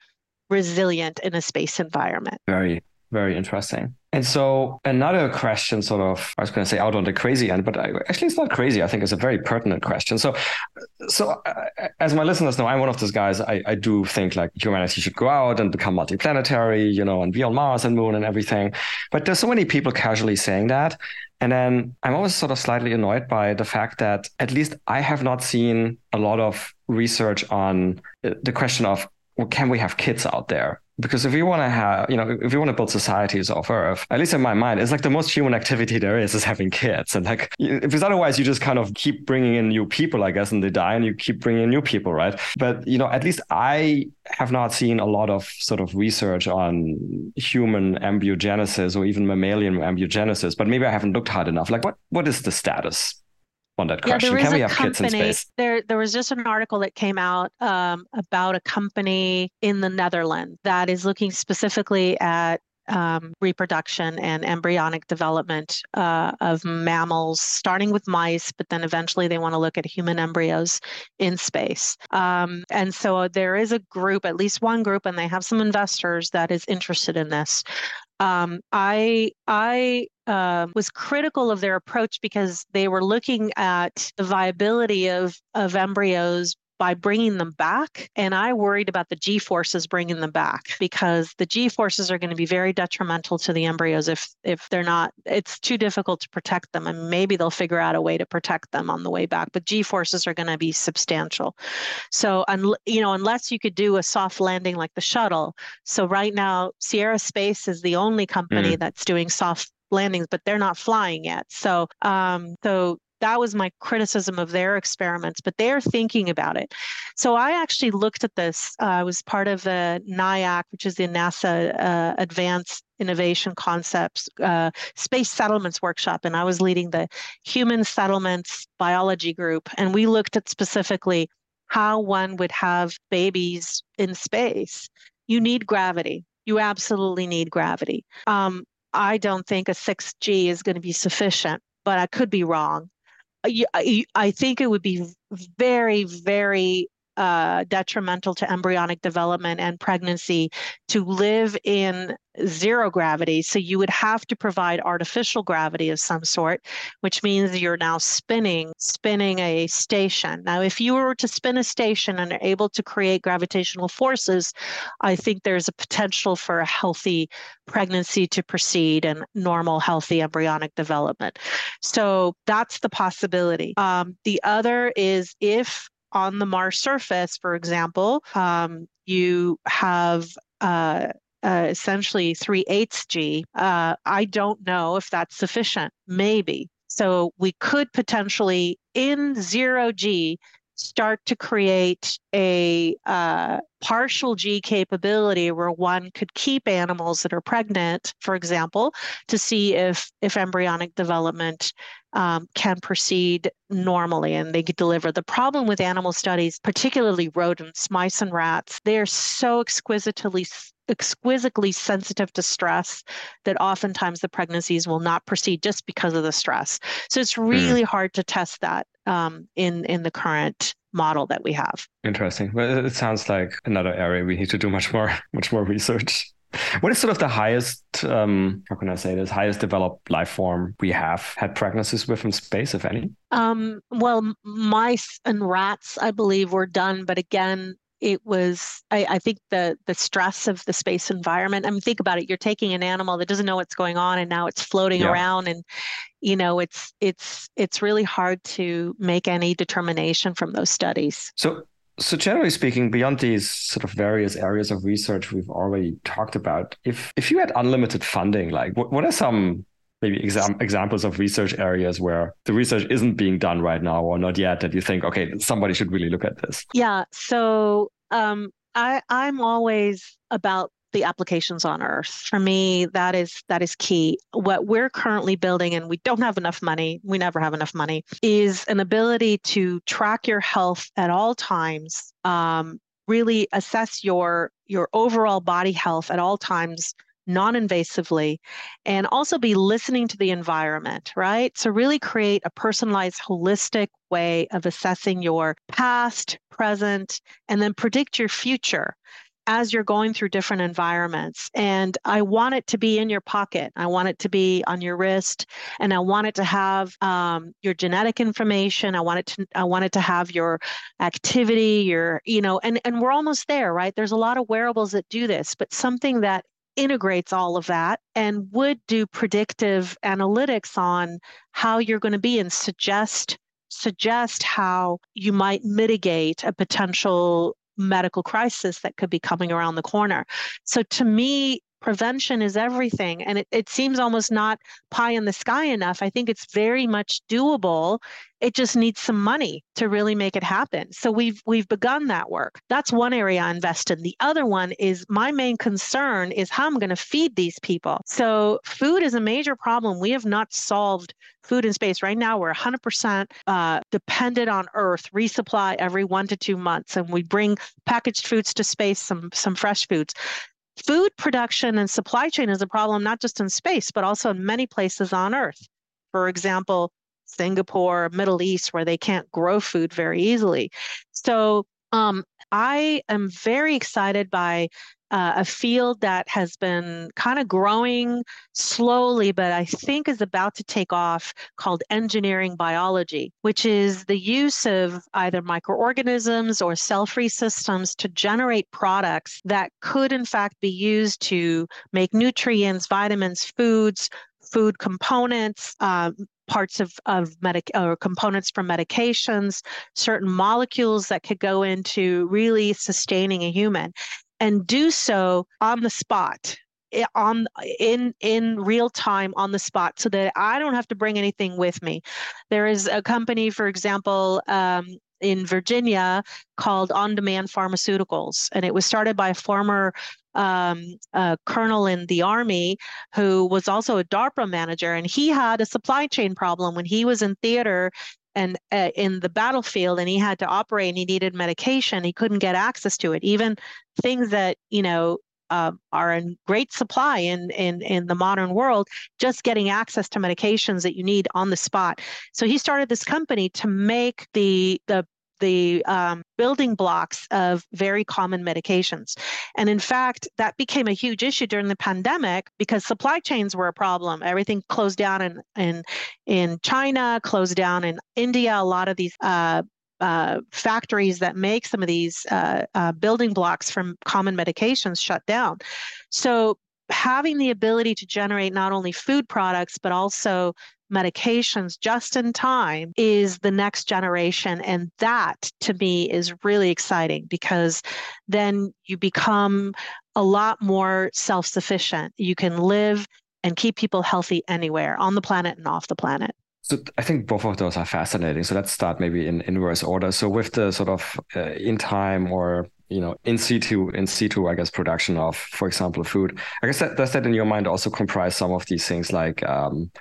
resilient in a space environment. Very, very interesting. And so another question, sort of, I was going to say out on the crazy end, but I, actually it's not crazy. I think it's a very pertinent question. So, so uh, as my listeners know, I'm one of those guys. I, I do think like humanity should go out and become multiplanetary, you know, and be on Mars and Moon and everything. But there's so many people casually saying that, and then I'm always sort of slightly annoyed by the fact that at least I have not seen a lot of research on the question of well, can we have kids out there? Because if you want to have you know if you want to build societies off earth at least in my mind it's like the most human activity there is is having kids. And like because otherwise you just kind of keep bringing in new people i guess and they die and you keep bringing in new people right? But you know at least i have not seen a lot of sort of research on human embryogenesis or even mammalian embryogenesis but maybe i haven't looked hard enough. Like what what is the status on that question. Yeah, Can we have company, kids in space? There, there was just an article that came out um, about a company in the Netherlands that is looking specifically at um, reproduction and embryonic development uh, of mammals, starting with mice, but then eventually they want to look at human embryos in space. Um, and so there is a group, at least one group, and they have some investors that is interested in this. Um, I I uh, was critical of their approach because they were looking at the viability of of embryos by bringing them back. And I worried about the G forces bringing them back because the G forces are going to be very detrimental to the embryos if if they're not. It's too difficult to protect them, and maybe they'll figure out a way to protect them on the way back. But G forces are going to be substantial. So, un, you know, unless you could do a soft landing like the shuttle. So right now, Sierra Space is the only company mm. that's doing soft landings, but they're not flying yet. So, um, so that was my criticism of their experiments, but they're thinking about it. So I actually looked at this. Uh, I was part of the NIAC, which is the NASA uh, Advanced Innovation Concepts uh, Space Settlements Workshop, and I was leading the Human Settlements Biology Group. And we looked at specifically how one would have babies in space. You need gravity. You absolutely need gravity. Um, I don't think a 6G is going to be sufficient, but I could be wrong. I, I think it would be very, very uh, detrimental to embryonic development and pregnancy to live in zero gravity. So you would have to provide artificial gravity of some sort, which means you're now spinning, spinning a station. Now, if you were to spin a station and are able to create gravitational forces, I think there's a potential for a healthy pregnancy to proceed and normal, healthy embryonic development. So that's the possibility. Um, the other is if on the Mars surface, for example, um, you have uh, uh, essentially 3 eighths G. Uh, I don't know if that's sufficient. Maybe. So we could potentially, in zero G, start to create a uh, partial G capability where one could keep animals that are pregnant, for example, to see if if embryonic development um, can proceed normally and they could deliver. The problem with animal studies, particularly rodents, mice, and rats, they are so exquisitely exquisitely sensitive to stress that oftentimes the pregnancies will not proceed just because of the stress. So it's hmm. really mm. hard to test that um, in in the current model that we have. Interesting. Well, it sounds like another area we need to do much more much more research. What is sort of the highest, um, how can I say this, highest developed life form we have had pregnancies with in space, if any? Um, well, mice and rats, I believe, were done, but again, it was I, I, think the the stress of the space environment i mean think about it you're taking an animal that doesn't know what's going on and now it's floating yeah. around and you know it's it's it's really hard to make any determination from those studies so so generally speaking, beyond these sort of various areas of research we've already talked about, if if you had unlimited funding, like what, what are some maybe exam- examples of research areas where the research isn't being done right now or not yet that you think, okay, somebody should really look at this? Yeah. So um, I, I'm always about the applications on earth for me that is that is key what we're currently building and we don't have enough money we never have enough money is an ability to track your health at all times um, really assess your your overall body health at all times non-invasively and also be listening to the environment right so really create a personalized holistic way of assessing your past present and then predict your future as you're going through different environments. And I want it to be in your pocket. I want it to be on your wrist, and I want it to have um, your genetic information. I want it to. I want it to have your activity. Your, you know, and and we're almost there, right? There's a lot of wearables that do this, but something that integrates all of that and would do predictive analytics on how you're going to be and suggest suggest how you might mitigate a potential medical crisis that could be coming around the corner. So to me, prevention is everything. And it, it seems almost not pie in the sky enough. I think it's very much doable. It just needs some money to really make it happen. So we've we've begun that work. That's one area I invest in. The other one is my main concern is how I'm going to feed these people. So food is a major problem. We have not solved food in space. Right now, we're 100% uh, dependent on Earth, resupply every one to two months, and we bring packaged foods to space, some some fresh foods food production and supply chain is a problem not just in space, but also in many places on Earth. For example, Singapore, Middle East, where they can't grow food very easily. So um, I am very excited by uh, a field that has been kind of growing slowly, but I think is about to take off called engineering biology, which is the use of either microorganisms or cell free systems to generate products that could, in fact, be used to make nutrients, vitamins, foods, food components, uh, parts of, of medic or components from medications, certain molecules that could go into really sustaining a human and do so on the spot on in in real time on the spot so that i don't have to bring anything with me. There is a company for example um, in virginia called on demand pharmaceuticals and it was started by a former um, colonel in the army who was also a DARPA manager, and he had a supply chain problem when he was in theater and uh, in the battlefield and he had to operate and he needed medication he couldn't get access to it. Even things that you know uh, are in great supply in, in in the modern world just getting access to medications that you need on the spot. So he started this company to make the the the um, building blocks of very common medications. And in fact, that became a huge issue during the pandemic because supply chains were a problem. Everything closed down in in, in China, closed down in India. A lot of these uh, uh, factories that make some of these uh, uh building blocks from common medications shut down. So having the ability to generate not only food products but also medications just in time is the next generation. And that to me is really exciting because then you become a lot more self sufficient. You can live and keep people healthy anywhere on the planet and off the planet. So I think both of those are fascinating. So let's start maybe in inverse order. So with the sort of uh, in time or you know in situ in situ i guess production of for example food i guess that does that in your mind also comprise some of these things like um,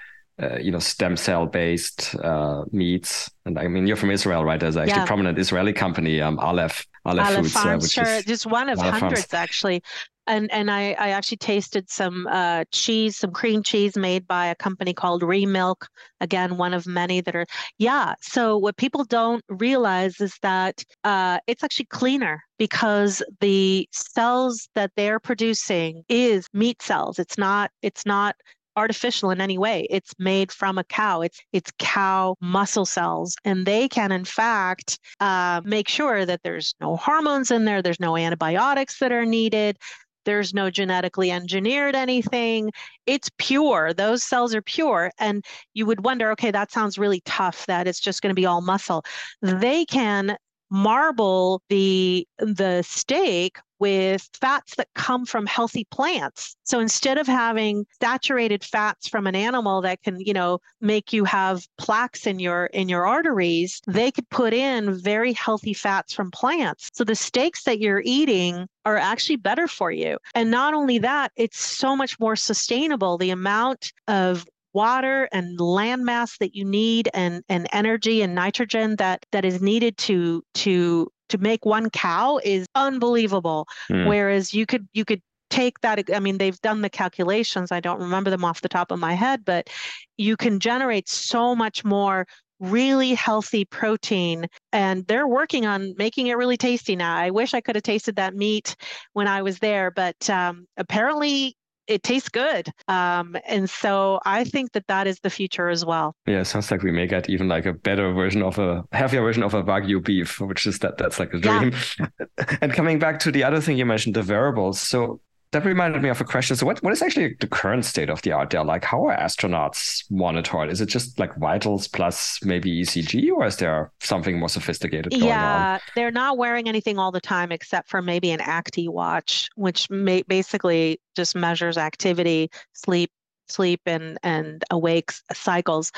uh, you know stem cell based uh, meats and i mean you're from israel right there's actually yeah. a prominent israeli company um aleph aleph, aleph foods farms, uh, which sure. is just one of aleph hundreds farms. actually and and I, I actually tasted some uh, cheese, some cream cheese made by a company called Remilk. Again, one of many that are yeah. So what people don't realize is that uh, it's actually cleaner because the cells that they're producing is meat cells. It's not it's not artificial in any way. It's made from a cow. It's it's cow muscle cells, and they can in fact uh, make sure that there's no hormones in there. There's no antibiotics that are needed. There's no genetically engineered anything. It's pure. Those cells are pure. And you would wonder, okay, that sounds really tough that it's just going to be all muscle. They can marble the the steak with fats that come from healthy plants. So instead of having saturated fats from an animal that can, you know, make you have plaques in your in your arteries, they could put in very healthy fats from plants. So the steaks that you're eating are actually better for you. And not only that, it's so much more sustainable. The amount of water and landmass that you need and, and energy and nitrogen that that is needed to to to make one cow is unbelievable. Mm. whereas you could you could take that i mean they've done the calculations. I don't remember them off the top of my head but you can generate so much more really healthy protein and they're working on making it really tasty now. I wish i could have tasted that meat when i was there but um, apparently it tastes good. Um, and so I think that that is the future as well. Yeah, sounds like we may get even like a better version of a healthier version of a Wagyu beef, which is that that's like a dream. Yeah. and coming back to the other thing you mentioned, the variables. So that reminded me of a question. So, what, what is actually the current state of the art there? Like, how are astronauts monitored? Is it just like vitals plus maybe ECG, or is there something more sophisticated going on? yeah, on? they're not wearing anything all the time except for maybe an Actiwatch, which may, basically just measures activity, sleep, sleep and and awake cycles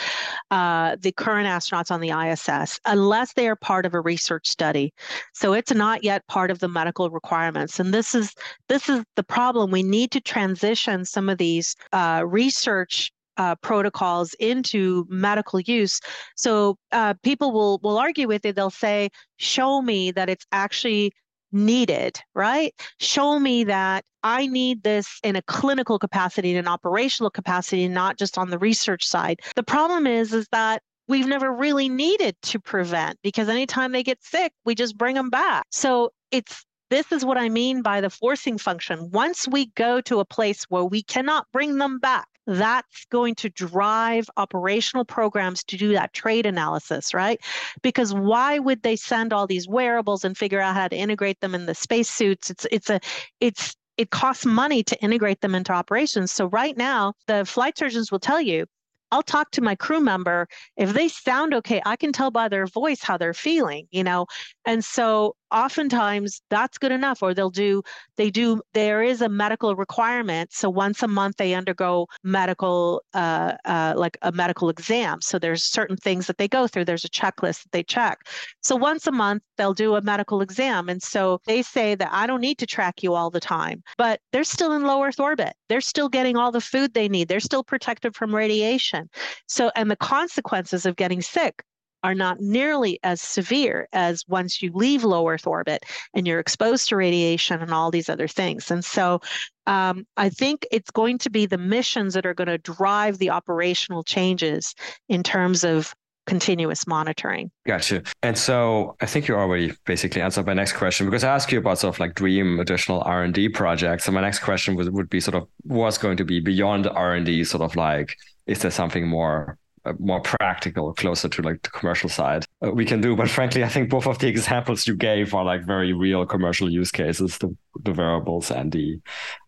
uh, the current astronauts on the ISS unless they are part of a research study so it's not yet part of the medical requirements and this is this is the problem we need to transition some of these uh, research uh, protocols into medical use. So uh, people will will argue with it. They'll say, "Show me that it's actually needed, right? Show me that I need this in a clinical capacity, in an operational capacity, not just on the research side. The problem is, is that we've never really needed to prevent because anytime they get sick, we just bring them back. So it's this is what I mean by the forcing function. Once we go to a place where we cannot bring them back, that's going to drive operational programs to do that trade analysis, right? Because why would they send all these wearables and figure out how to integrate them in the spacesuits? It's it's a it's it costs money to integrate them into operations. So right now, the flight surgeons will tell you I'll talk to my crew member. If they sound okay, I can tell by their voice how they're feeling, you know? And so oftentimes that's good enough or they'll do they do there is a medical requirement. So once a month they undergo medical uh, uh, like a medical exam. So there's certain things that they go through. There's a checklist that they check. So once a month they'll do a medical exam. And so they say that i don't need to track you all the time but they're still in low earth orbit. They're still getting all the food they need. They're still protected from radiation. So and the consequences of getting sick are not nearly as severe as once you leave low Earth orbit and you're exposed to radiation and all these other things. And so um, I think it's going to be the missions that are going to drive the operational changes in terms of continuous monitoring. Gotcha. And so I think you already basically answered my next question because I asked you about sort of like dream additional R and D projects. And my next question would, would be sort of what's going to be beyond R and D, sort of like is there something more more practical, closer to like the commercial side uh, we can do. But frankly, I think both of the examples you gave are like very real commercial use cases, the, the wearables and the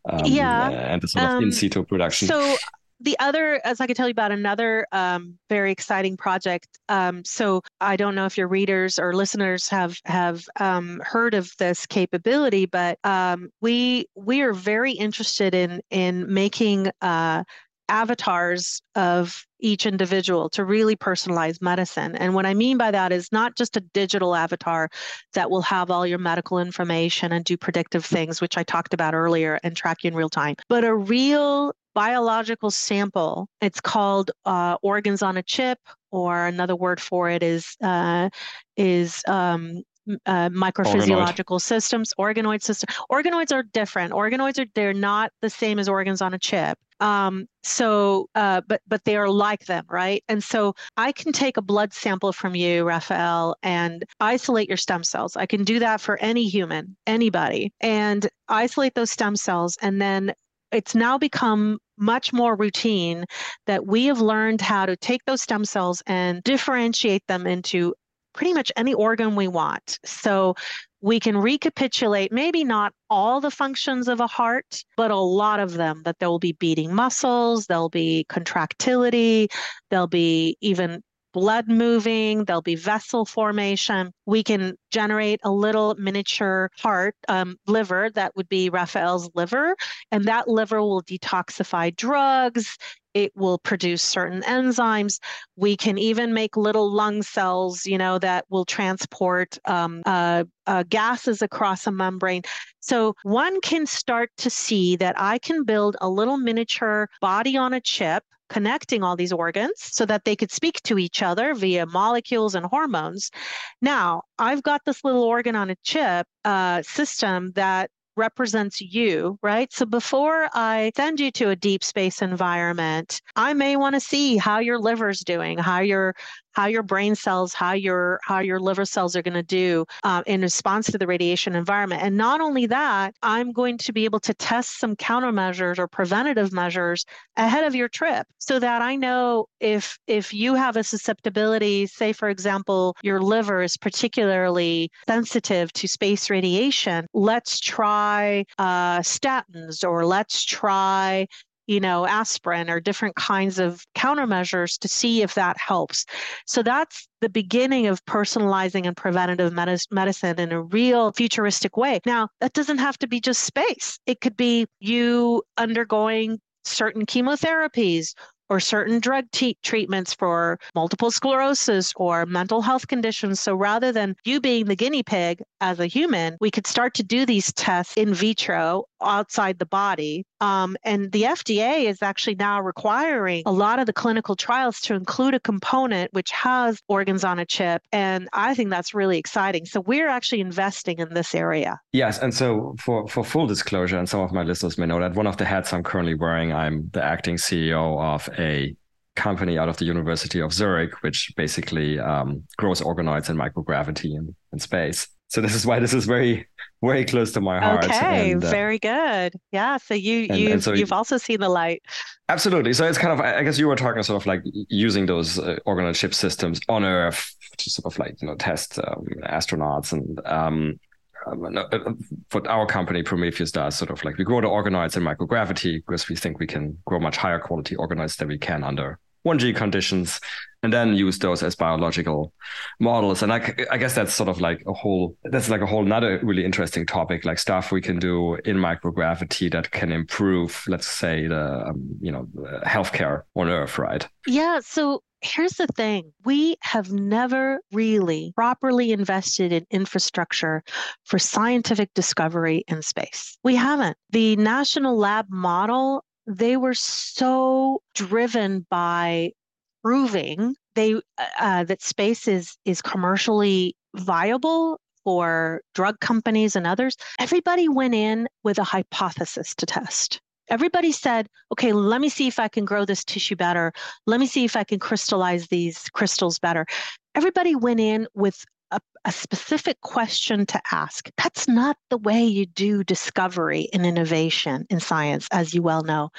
um, yeah uh, and the sort of um, in situ production. So the other, as I could tell you about another um, very exciting project. Um, so I don't know if your readers or listeners have have um, heard of this capability, but um, we we are very interested in in making uh, avatars of each individual to really personalize medicine. And what I mean by that is not just a digital avatar that will have all your medical information and do predictive things, which I talked about earlier, and track you in real time, but a real biological sample. It's called uh, organs on a chip, or another word for it is uh, is um, uh, microphysiological Organoid. systems, organoid system. Organoids are different. Organoids are they're not the same as organs on a chip. Um, so, uh, but but they are like them, right? And so I can take a blood sample from you, Raphael, and isolate your stem cells. I can do that for any human, anybody, and isolate those stem cells, and then it's now become much more routine that we have learned how to take those stem cells and differentiate them into pretty much any organ we want. So we can recapitulate maybe not all the functions of a heart, but a lot of them that there will be beating muscles, there'll be contractility, there'll be even blood moving, there'll be vessel formation. We can generate a little miniature heart, um, liver, that would be Raphael's liver, and that liver will detoxify drugs. It will produce certain enzymes. We can even make little lung cells, you know, that will transport um, uh, uh, gases across a membrane. So one can start to see that I can build a little miniature body on a chip connecting all these organs so that they could speak to each other via molecules and hormones. Now, I've got this little organ on a chip uh, system that represents you, right? So before I send you to a deep space environment, I may want to see how your liver's doing, how your how your brain cells, how your how your liver cells are going to do uh, in response to the radiation environment. And not only that, I'm going to be able to test some countermeasures or preventative measures ahead of your trip, so that I know if if you have a susceptibility, say for example, your liver is particularly sensitive to space radiation. Let's try uh, statins, or let's try you know, aspirin or different kinds of countermeasures to see if that helps. So that's the beginning of personalizing and preventative medicine in a real futuristic way. Now, that doesn't have to be just space, it could be you undergoing certain chemotherapies or certain drug treatments for multiple sclerosis or mental health conditions. So rather than you being the guinea pig as a human, we could start to do these tests in vitro outside the body. Um, and the FDA is actually now requiring a lot of the clinical trials to include a component which has organs on a chip. And I think that's really exciting. So we're actually investing in this area. Yes. And so for, for full disclosure, and some of my listeners may know that one of the hats I'm currently wearing, I'm the acting CEO of a company out of the University of Zurich, which basically um, grows organoids in microgravity in, in space. So this is why this is very, very close to my heart. Okay, and, uh, very good. Yeah. So you and, you and so you've also seen the light. Absolutely. So it's kind of I guess you were talking sort of like using those uh, organoid chip systems on Earth to sort of like you know test um, astronauts and um, um uh, what our company Prometheus does, sort of like we grow the organoids in microgravity because we think we can grow much higher quality organoids than we can under 1G conditions and then use those as biological models. And I, I guess that's sort of like a whole, that's like a whole another really interesting topic, like stuff we can do in microgravity that can improve, let's say, the, um, you know, healthcare on Earth, right? Yeah. So here's the thing we have never really properly invested in infrastructure for scientific discovery in space. We haven't. The national lab model they were so driven by proving they uh, uh, that space is is commercially viable for drug companies and others everybody went in with a hypothesis to test everybody said okay let me see if i can grow this tissue better let me see if i can crystallize these crystals better everybody went in with a, a, specific question to ask. That's not the way you do discovery and innovation in science, as you well know.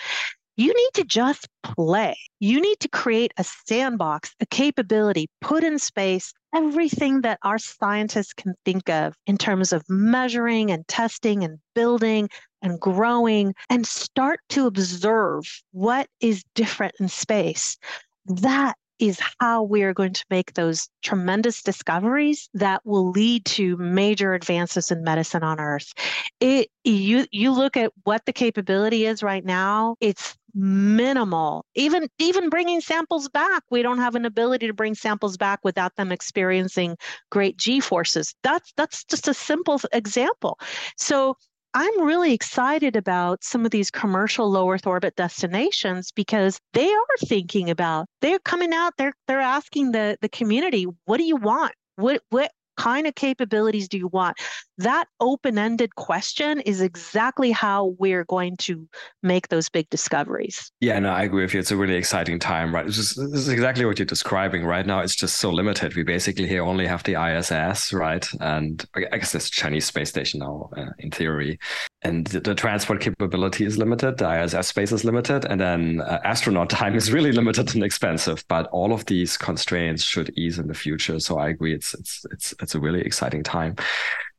You need to just play. You need to create a sandbox, a capability, put in space everything that our scientists can think of in terms of measuring and testing and building and growing and start to observe what is different in space. That is how we are going to make those tremendous discoveries that will lead to major advances in medicine on earth. It you you look at what the capability is right now it's minimal. Even even bringing samples back we don't have an ability to bring samples back without them experiencing great g forces. That's that's just a simple example. So I'm really excited about some of these commercial low Earth orbit destinations because they are thinking about they're coming out they're they're asking the the community what do you want? What what kind of capabilities do you want? That open ended question is exactly how we're going to make those big discoveries. Yeah, no, I agree with you. It's a really exciting time, right? This is, this is exactly what you're describing. Right now, it's just so limited. We basically here only have the ISS, right? And I guess this Chinese space station now, uh, in theory. And the, transport capability is limited. The ISS space is limited. And then uh, astronaut time is really limited and expensive. But all of these constraints should ease in the future. So I agree. It's, it's, it's, it's a really exciting time.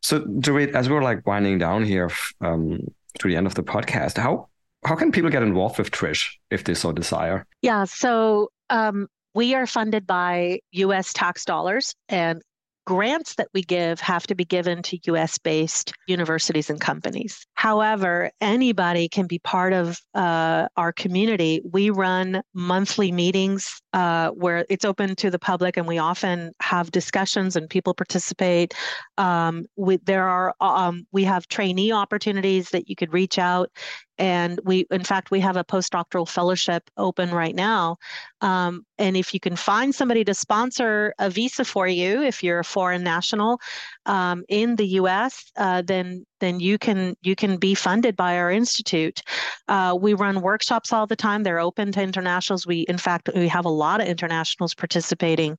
So, Dorit, as we're like winding down here um, to the end of the podcast, how how can people get involved with TRISH if they so desire? Yeah, so um, we are funded by U.S. tax dollars, and grants that we give have to be given to US based universities and companies. However, anybody can be part of uh, our community. We run monthly meetings uh, where it's open to the public and we often have discussions and people participate. Um, we, there are, um, we have trainee opportunities that you could reach out and we in fact we have a postdoctoral fellowship open right now um, and if you can find somebody to sponsor a visa for you if you're a foreign national um, in the us uh, then then you can you can be funded by our institute. Uh, we run workshops all the time. They're open to internationals. We in fact we have a lot of internationals participating.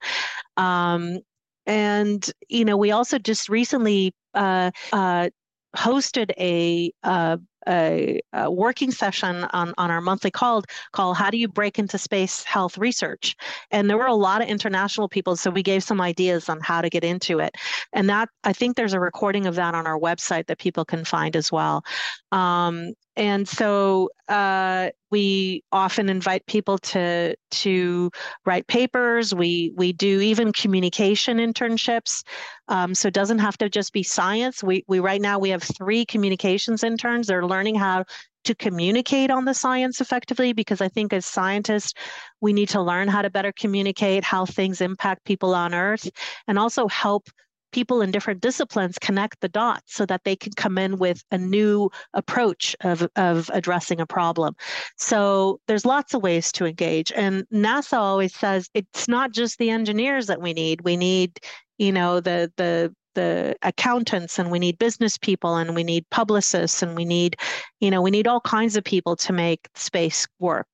Um, and you know we also just recently uh, uh, hosted a, uh, a, a, working session on, on our monthly called call called How Do You Break into Space Health Research? And there were a lot of international people, so we gave some ideas on how to get into it. And that, I think there's a recording of that on our website that people can find as well. Um, and so uh, we often invite people to to write papers. We we do even communication internships. Um, so it doesn't have to just be science. We we right now we have three communications interns. They're learning how to communicate on the science effectively because I think as scientists, we need to learn how to better communicate how things impact people on Earth and also help people in different disciplines connect the dots so that they can come in with a new approach of, of addressing a problem. So there's lots of ways to engage. And NASA always says it's not just the engineers that we need. We need, you know, the the the accountants and we need business people and we need publicists and we need you know we need all kinds of people to make space work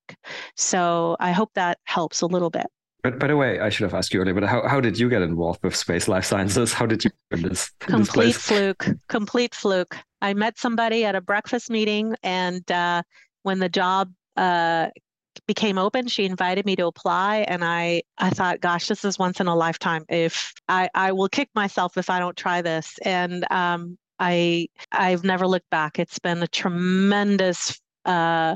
so i hope that helps a little bit but by the way, I should have asked you earlier, but how, how did you get involved with space life sciences? How did you in this? In complete this fluke. Complete fluke. I met somebody at a breakfast meeting, and uh, when the job uh, became open, she invited me to apply, and I I thought, gosh, this is once in a lifetime. If I I will kick myself if I don't try this, and um, I I've never looked back. It's been a tremendous uh,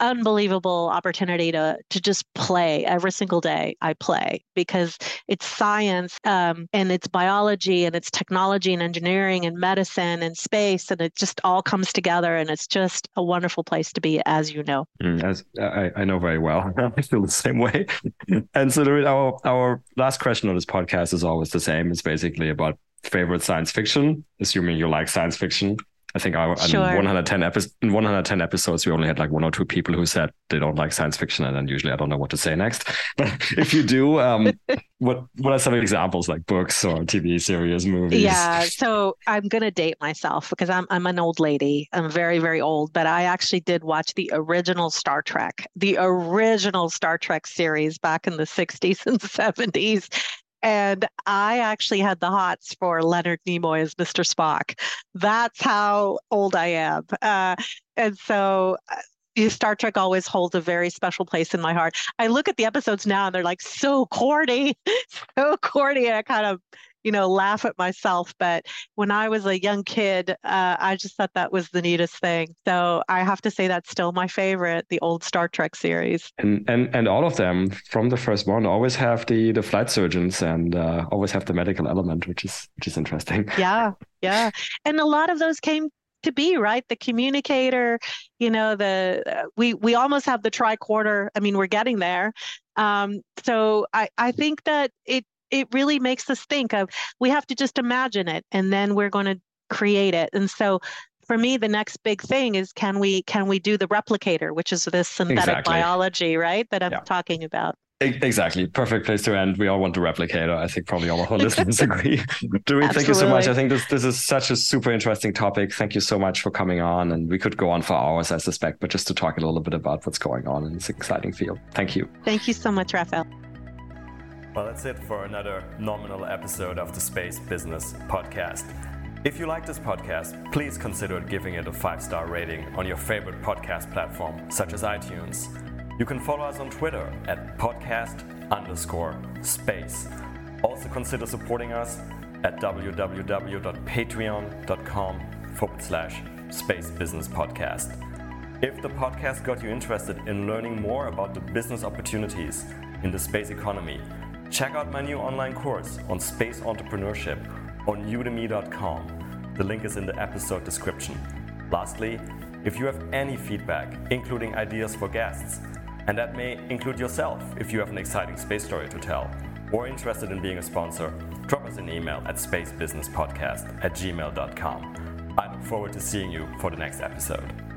unbelievable opportunity to to just play every single day i play because it's science um, and it's biology and it's technology and engineering and medicine and space and it just all comes together and it's just a wonderful place to be as you know. Mm, as I, I know very well. I feel the same way. And so our our last question on this podcast is always the same. It's basically about favorite science fiction assuming you like science fiction I think I, sure. in 110 episodes, in 110 episodes, we only had like one or two people who said they don't like science fiction, and then usually I don't know what to say next. But if you do, um, what what are some examples like books or TV series, movies? Yeah, so I'm gonna date myself because I'm I'm an old lady. I'm very very old, but I actually did watch the original Star Trek, the original Star Trek series back in the 60s and 70s, and I actually had the hots for Leonard Nimoy as Mr. Spock. That's how old I am. Uh, and so uh, Star Trek always holds a very special place in my heart. I look at the episodes now and they're like so corny, so corny. And I kind of you know, laugh at myself. But when I was a young kid, uh, I just thought that was the neatest thing. So I have to say that's still my favorite, the old Star Trek series. And and and all of them from the first one always have the the flight surgeons and uh, always have the medical element, which is which is interesting. Yeah, yeah, and a lot of those came to be right? The communicator you know the uh, we we almost have the tricorder. I mean we're getting there. Um, so i i think that it it really makes us think of we have to just imagine it and then we're going to create it. And so for me the next big thing is can we can we do the replicator which is this synthetic exactly. biology right that i'm yeah. talking about Exactly. Perfect place to end. We all want to replicate. it. I think probably all of our listeners agree. Dorit, thank you so much. I think this this is such a super interesting topic. Thank you so much for coming on. And we could go on for hours, I suspect, but just to talk a little bit about what's going on in this exciting field. Thank you. Thank you so much, Raphael. Well, that's it for another nominal episode of the Space Business Podcast. If you like this podcast, please consider giving it a five star rating on your favorite podcast platform, such as iTunes. You can follow us on Twitter at podcast underscore space. Also consider supporting us at www.patreon.com forward slash space business podcast. If the podcast got you interested in learning more about the business opportunities in the space economy, Check out my new online course on space entrepreneurship on udemy.com. The link is in the episode description. Lastly, if you have any feedback, including ideas for guests, and that may include yourself if you have an exciting space story to tell, or interested in being a sponsor, drop us an email at spacebusinesspodcast at gmail.com. I look forward to seeing you for the next episode.